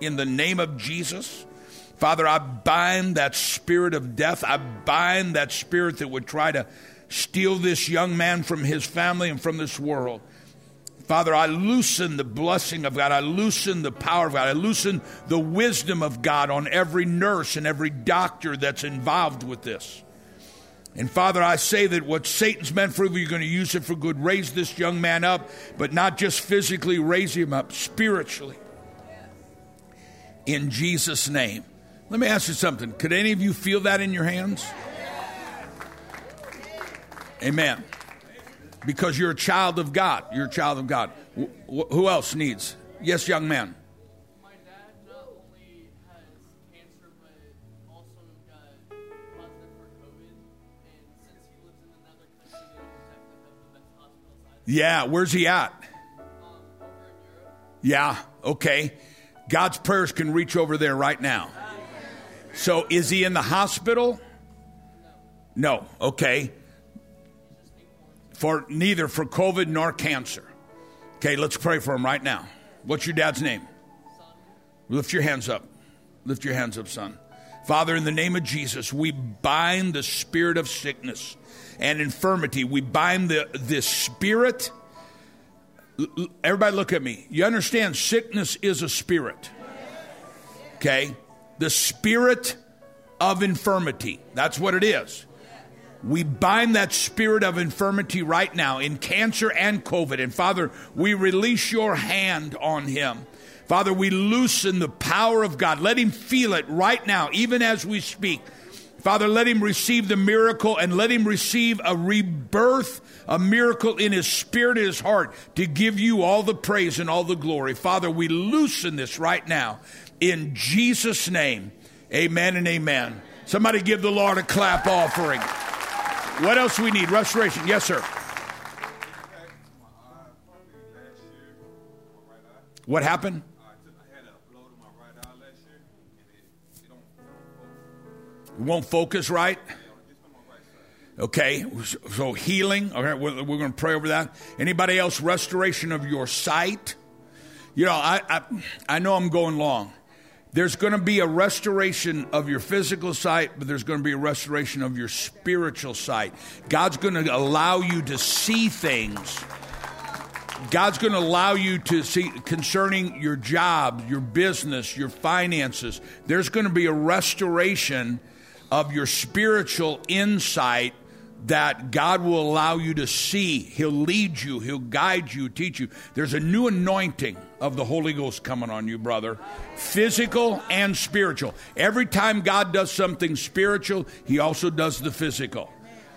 in the name of Jesus, Father, I bind that spirit of death. I bind that spirit that would try to steal this young man from his family and from this world. Father, I loosen the blessing of God. I loosen the power of God. I loosen the wisdom of God on every nurse and every doctor that's involved with this. And Father, I say that what Satan's meant for evil, you're going to use it for good. Raise this young man up, but not just physically, raise him up spiritually. In Jesus' name. Let me ask you something. Could any of you feel that in your hands? Amen. Because you're a child of God. You're a child of God. Wh- who else needs? Yes, young man. Yeah, where's he at? Yeah, okay. God's prayers can reach over there right now. So is he in the hospital? No, okay. For neither for COVID nor cancer. Okay, let's pray for him right now. What's your dad's name? Lift your hands up. Lift your hands up, son. Father, in the name of Jesus, we bind the spirit of sickness and infirmity. We bind the, this spirit. Everybody, look at me. You understand, sickness is a spirit. Okay? The spirit of infirmity. That's what it is. We bind that spirit of infirmity right now in cancer and COVID. And Father, we release your hand on him. Father, we loosen the power of God. Let him feel it right now, even as we speak. Father, let him receive the miracle and let him receive a rebirth, a miracle in his spirit, his heart, to give you all the praise and all the glory. Father, we loosen this right now in Jesus' name. Amen and amen. Somebody give the Lord a clap offering. What else we need? Restoration. Yes, sir. What happened? It won't focus right. Okay, so healing. Okay, we're, we're going to pray over that. Anybody else? Restoration of your sight. You know, I, I, I know I'm going long. There's going to be a restoration of your physical sight, but there's going to be a restoration of your spiritual sight. God's going to allow you to see things. God's going to allow you to see concerning your job, your business, your finances. There's going to be a restoration of your spiritual insight that God will allow you to see. He'll lead you, He'll guide you, teach you. There's a new anointing of the Holy Ghost coming on you, brother. Physical and spiritual. Every time God does something spiritual, He also does the physical.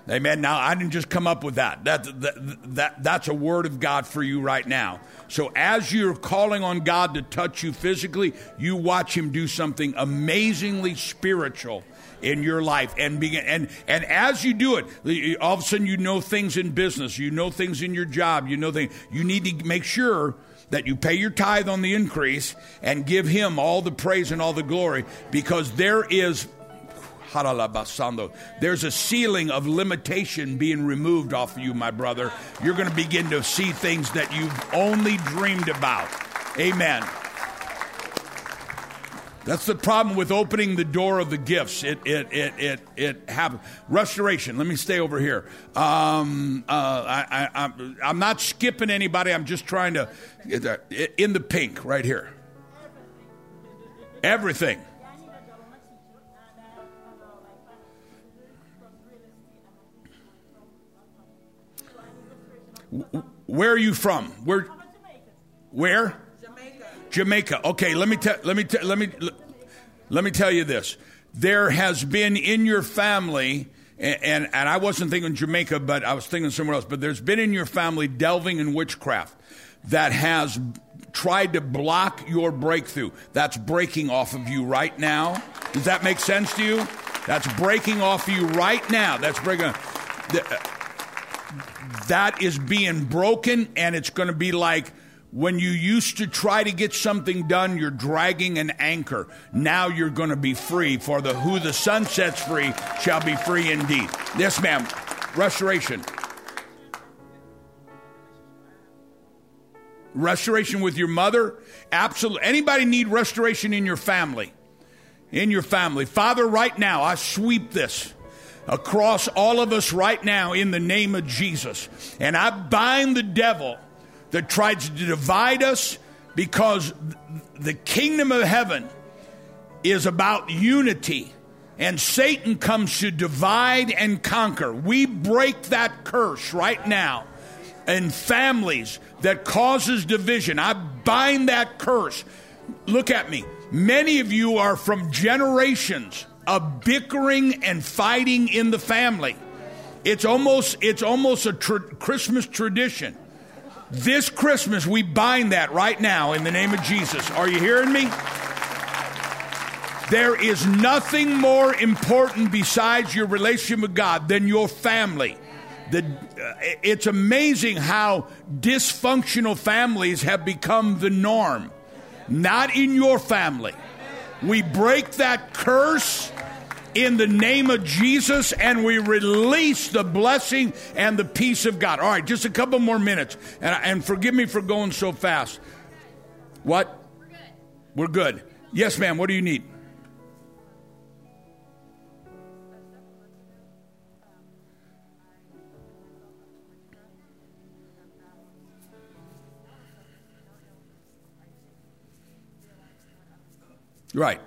Amen. Now, I didn't just come up with that. That, that, that. That's a word of God for you right now. So, as you're calling on God to touch you physically, you watch Him do something amazingly spiritual in your life and begin and and as you do it all of a sudden you know things in business you know things in your job you know things you need to make sure that you pay your tithe on the increase and give him all the praise and all the glory because there is there's a ceiling of limitation being removed off of you, my brother. You're going to begin to see things that you've only dreamed about. Amen. That's the problem with opening the door of the gifts. It it it it it happens. Restoration. Let me stay over here. Um, uh, I, I, I'm I'm not skipping anybody. I'm just trying to in the pink right here. Everything. Where are you from? Where? Where? Jamaica. Okay, let me tell let me tell let me let me tell you this. There has been in your family and, and, and I wasn't thinking Jamaica, but I was thinking somewhere else. But there's been in your family delving in witchcraft that has tried to block your breakthrough. That's breaking off of you right now. Does that make sense to you? That's breaking off of you right now. That's breaking. Uh, that is being broken, and it's going to be like when you used to try to get something done, you're dragging an anchor. Now you're going to be free. For the who the Son sets free shall be free indeed. Yes, ma'am. Restoration. Restoration with your mother? Absolutely. Anybody need restoration in your family? In your family. Father, right now, I sweep this across all of us right now in the name of Jesus. And I bind the devil that tries to divide us because the kingdom of heaven is about unity. And Satan comes to divide and conquer. We break that curse right now in families that causes division. I bind that curse. Look at me. Many of you are from generations of bickering and fighting in the family. It's almost it's almost a Christmas tradition. This Christmas we bind that right now in the name of Jesus. Are you hearing me? There is nothing more important besides your relationship with God than your family. The, uh, it's amazing how dysfunctional families have become the norm. Not in your family. We break that curse in the name of Jesus and we release the blessing and the peace of God. All right, just a couple more minutes. And, and forgive me for going so fast. What? We're good. We're good. Yes, ma'am. What do you need? Right.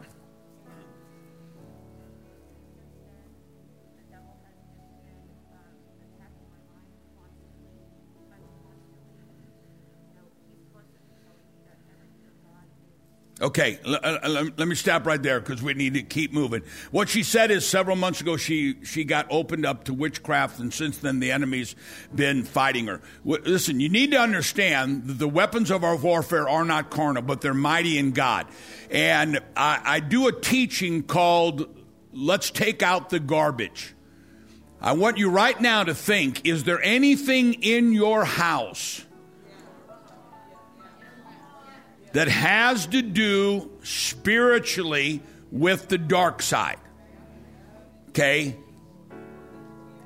Okay, uh, let, let me stop right there because we need to keep moving. What she said is several months ago she, she got opened up to witchcraft, and since then the enemy's been fighting her. Listen, you need to understand that the weapons of our warfare are not carnal, but they're mighty in God. And I, I do a teaching called Let's Take Out the Garbage. I want you right now to think is there anything in your house? That has to do spiritually with the dark side. Okay?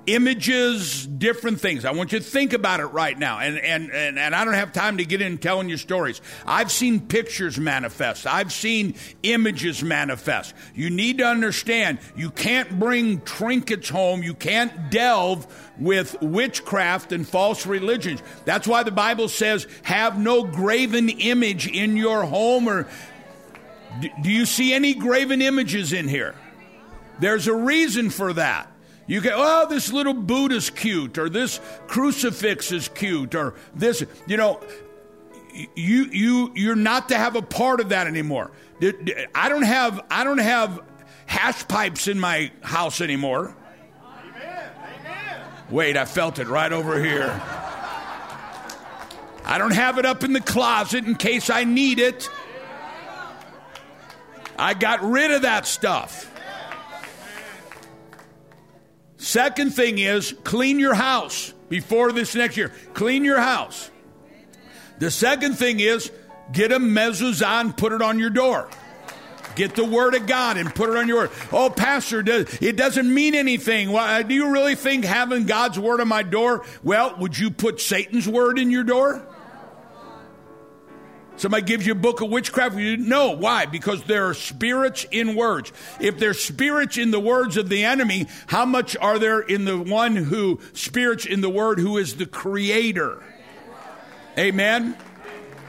Images, different things. I want you to think about it right now. And, and, and, and I don't have time to get in telling you stories. I've seen pictures manifest, I've seen images manifest. You need to understand you can't bring trinkets home, you can't delve with witchcraft and false religions. That's why the Bible says, have no graven image in your home or. Do you see any graven images in here? There's a reason for that. You go, oh, this little Buddha's cute, or this crucifix is cute, or this, you know, you you you're not to have a part of that anymore. I don't have I don't have hash pipes in my house anymore. Wait, I felt it right over here. I don't have it up in the closet in case I need it. I got rid of that stuff. Second thing is clean your house before this next year. Clean your house. The second thing is get a mezuzah, and put it on your door. Get the word of God and put it on your. Door. Oh, pastor, it doesn't mean anything. Why, do you really think having God's word on my door? Well, would you put Satan's word in your door? Somebody gives you a book of witchcraft. You know why? Because there are spirits in words. If there's spirits in the words of the enemy, how much are there in the one who spirits in the word who is the creator? Amen.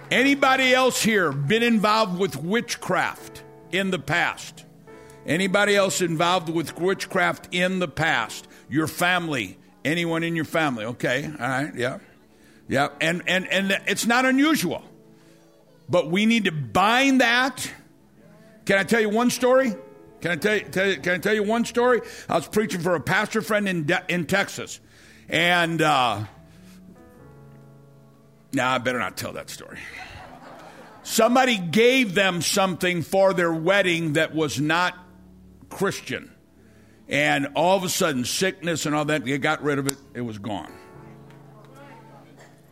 Anybody else here been involved with witchcraft? in the past. Anybody else involved with witchcraft in the past? Your family, anyone in your family? Okay, all right, yeah, yeah, and and and it's not unusual, but we need to bind that. Can I tell you one story? Can I tell you, tell you, can I tell you one story? I was preaching for a pastor friend in De- in Texas, and uh, now nah, I better not tell that story. Somebody gave them something for their wedding that was not Christian. And all of a sudden, sickness and all that, they got rid of it, it was gone.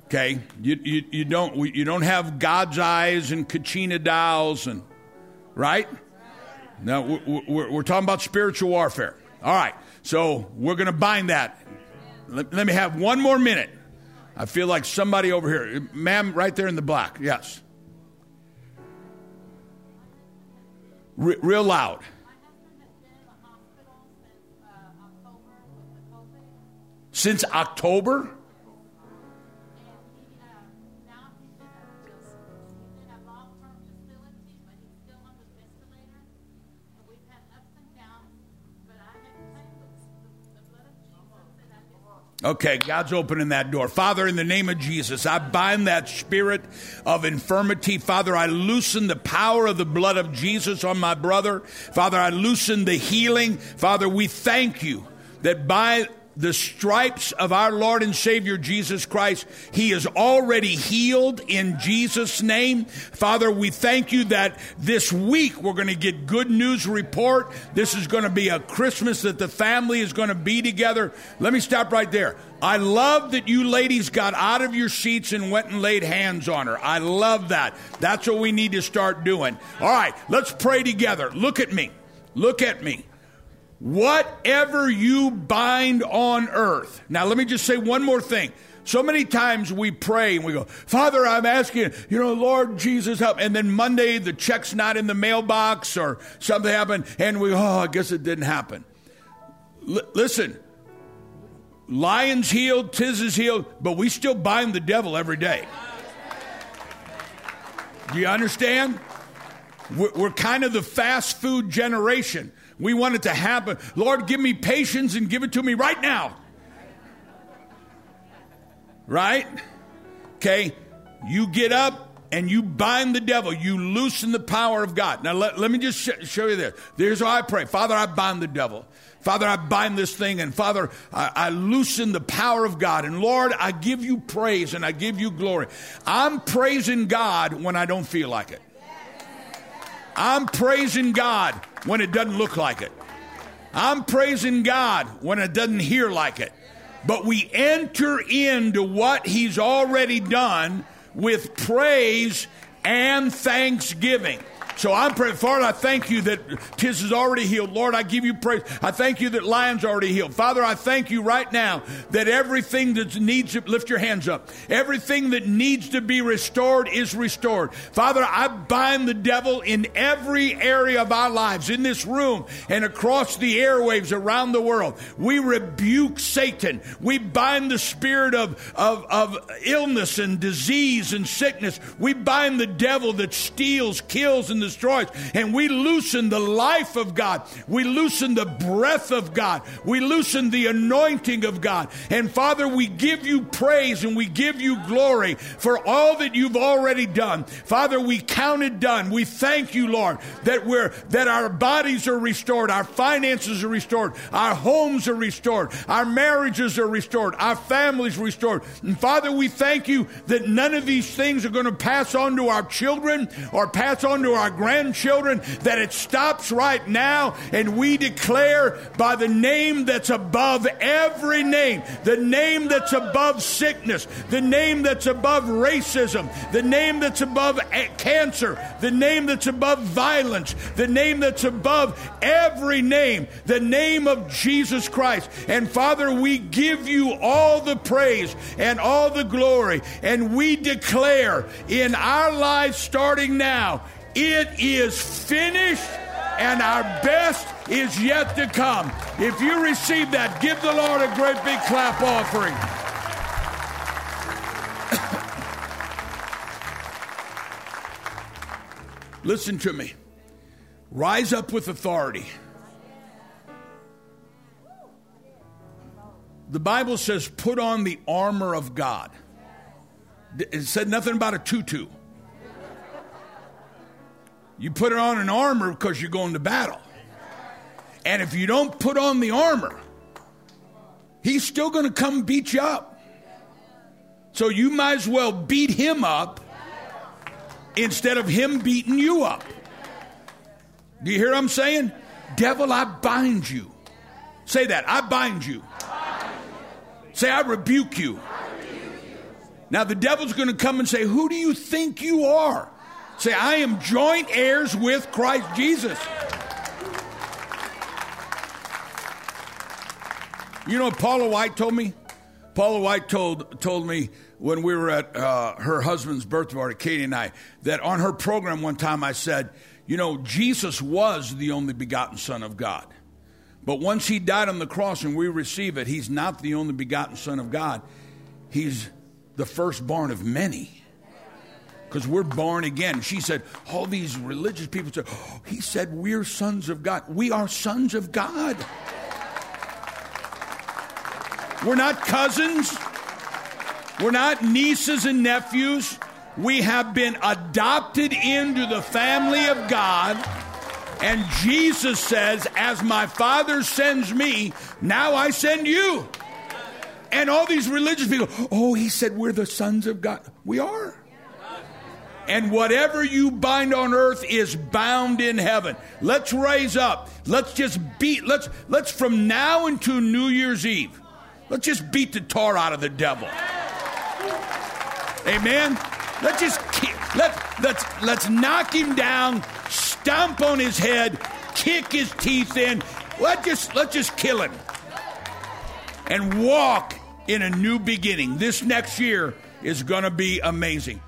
Okay? You, you, you, don't, you don't have God's eyes and Kachina dolls, and, right? No, we're, we're, talking about spiritual warfare. All right, so we're going to bind that. Let, let me have one more minute. I feel like somebody over here. Ma'am, right there in the black. Yes. Re- real loud. Since October Okay, God's opening that door. Father, in the name of Jesus, I bind that spirit of infirmity. Father, I loosen the power of the blood of Jesus on my brother. Father, I loosen the healing. Father, we thank you that by the stripes of our Lord and Savior Jesus Christ, He is already healed in Jesus' name. Father, we thank you that this week we're going to get good news report. This is going to be a Christmas that the family is going to be together. Let me stop right there. I love that you ladies got out of your seats and went and laid hands on her. I love that. That's what we need to start doing. All right, let's pray together. Look at me. Look at me. Whatever you bind on earth. Now, let me just say one more thing. So many times we pray and we go, Father, I'm asking, you know, Lord Jesus, help. And then Monday, the check's not in the mailbox or something happened, and we, oh, I guess it didn't happen. L- listen, Lion's healed, Tiz is healed, but we still bind the devil every day. Do you understand? We're, we're kind of the fast food generation. We want it to happen. Lord, give me patience and give it to me right now. Right? Okay? You get up and you bind the devil. You loosen the power of God. Now, let, let me just sh- show you this. Here's how I pray Father, I bind the devil. Father, I bind this thing, and Father, I, I loosen the power of God. And Lord, I give you praise and I give you glory. I'm praising God when I don't feel like it. I'm praising God when it doesn't look like it. I'm praising God when it doesn't hear like it. But we enter into what He's already done with praise and thanksgiving. So I'm praying, Father, I thank you that Tiz is already healed. Lord, I give you praise. I thank you that Lion's already healed. Father, I thank you right now that everything that needs to, lift your hands up, everything that needs to be restored is restored. Father, I bind the devil in every area of our lives, in this room and across the airwaves around the world. We rebuke Satan. We bind the spirit of, of, of illness and disease and sickness. We bind the devil that steals, kills, and destroys. And we loosen the life of God. We loosen the breath of God. We loosen the anointing of God. And Father, we give you praise and we give you glory for all that you've already done. Father, we count it done. We thank you, Lord, that we're that our bodies are restored, our finances are restored, our homes are restored, our marriages are restored, our families restored. And Father, we thank you that none of these things are going to pass on to our children or pass on to our grandchildren, that it stops right now, and we declare by the name that's above every name, the name that's above sickness, the name that's above racism, the name that's above cancer, the name that's above violence, the name that's above every name, the name of Jesus Christ. And Father, we give you all the praise and all the glory, and we declare in our lives starting now, it is finished and our best is yet to come. If you receive that, give the Lord a great big clap offering. Listen to me. Rise up with authority. The Bible says, put on the armor of God. It said nothing about a tutu. You put it on an armor because you're going to battle. And if you don't put on the armor, he's still going to come beat you up. So you might as well beat him up instead of him beating you up. Do you hear what I'm saying? Devil, I bind you. Say that. I bind you. Say, I rebuke you. Now, the devil's going to come and say, Who do you think you are? Say, I am joint heirs with Christ Jesus. You know what Paula White told me? Paula White told told me when we were at uh, her husband's birthday party, Katie and I, that on her program one time I said, you know, Jesus was the only begotten Son of God. But once he died on the cross and we receive it, he's not the only begotten Son of God. He's the firstborn of many. Because we're born again. She said, all these religious people said, oh, he said we're sons of God. We are sons of God. We're not cousins. We're not nieces and nephews. We have been adopted into the family of God. And Jesus says, As my Father sends me, now I send you. And all these religious people, oh, he said we're the sons of God. We are. And whatever you bind on earth is bound in heaven. Let's raise up. Let's just beat, let's, let's from now until New Year's Eve, let's just beat the tar out of the devil. Amen. Let's just let let's let's knock him down, stomp on his head, kick his teeth in. Let just let's just kill him, and walk in a new beginning. This next year is going to be amazing.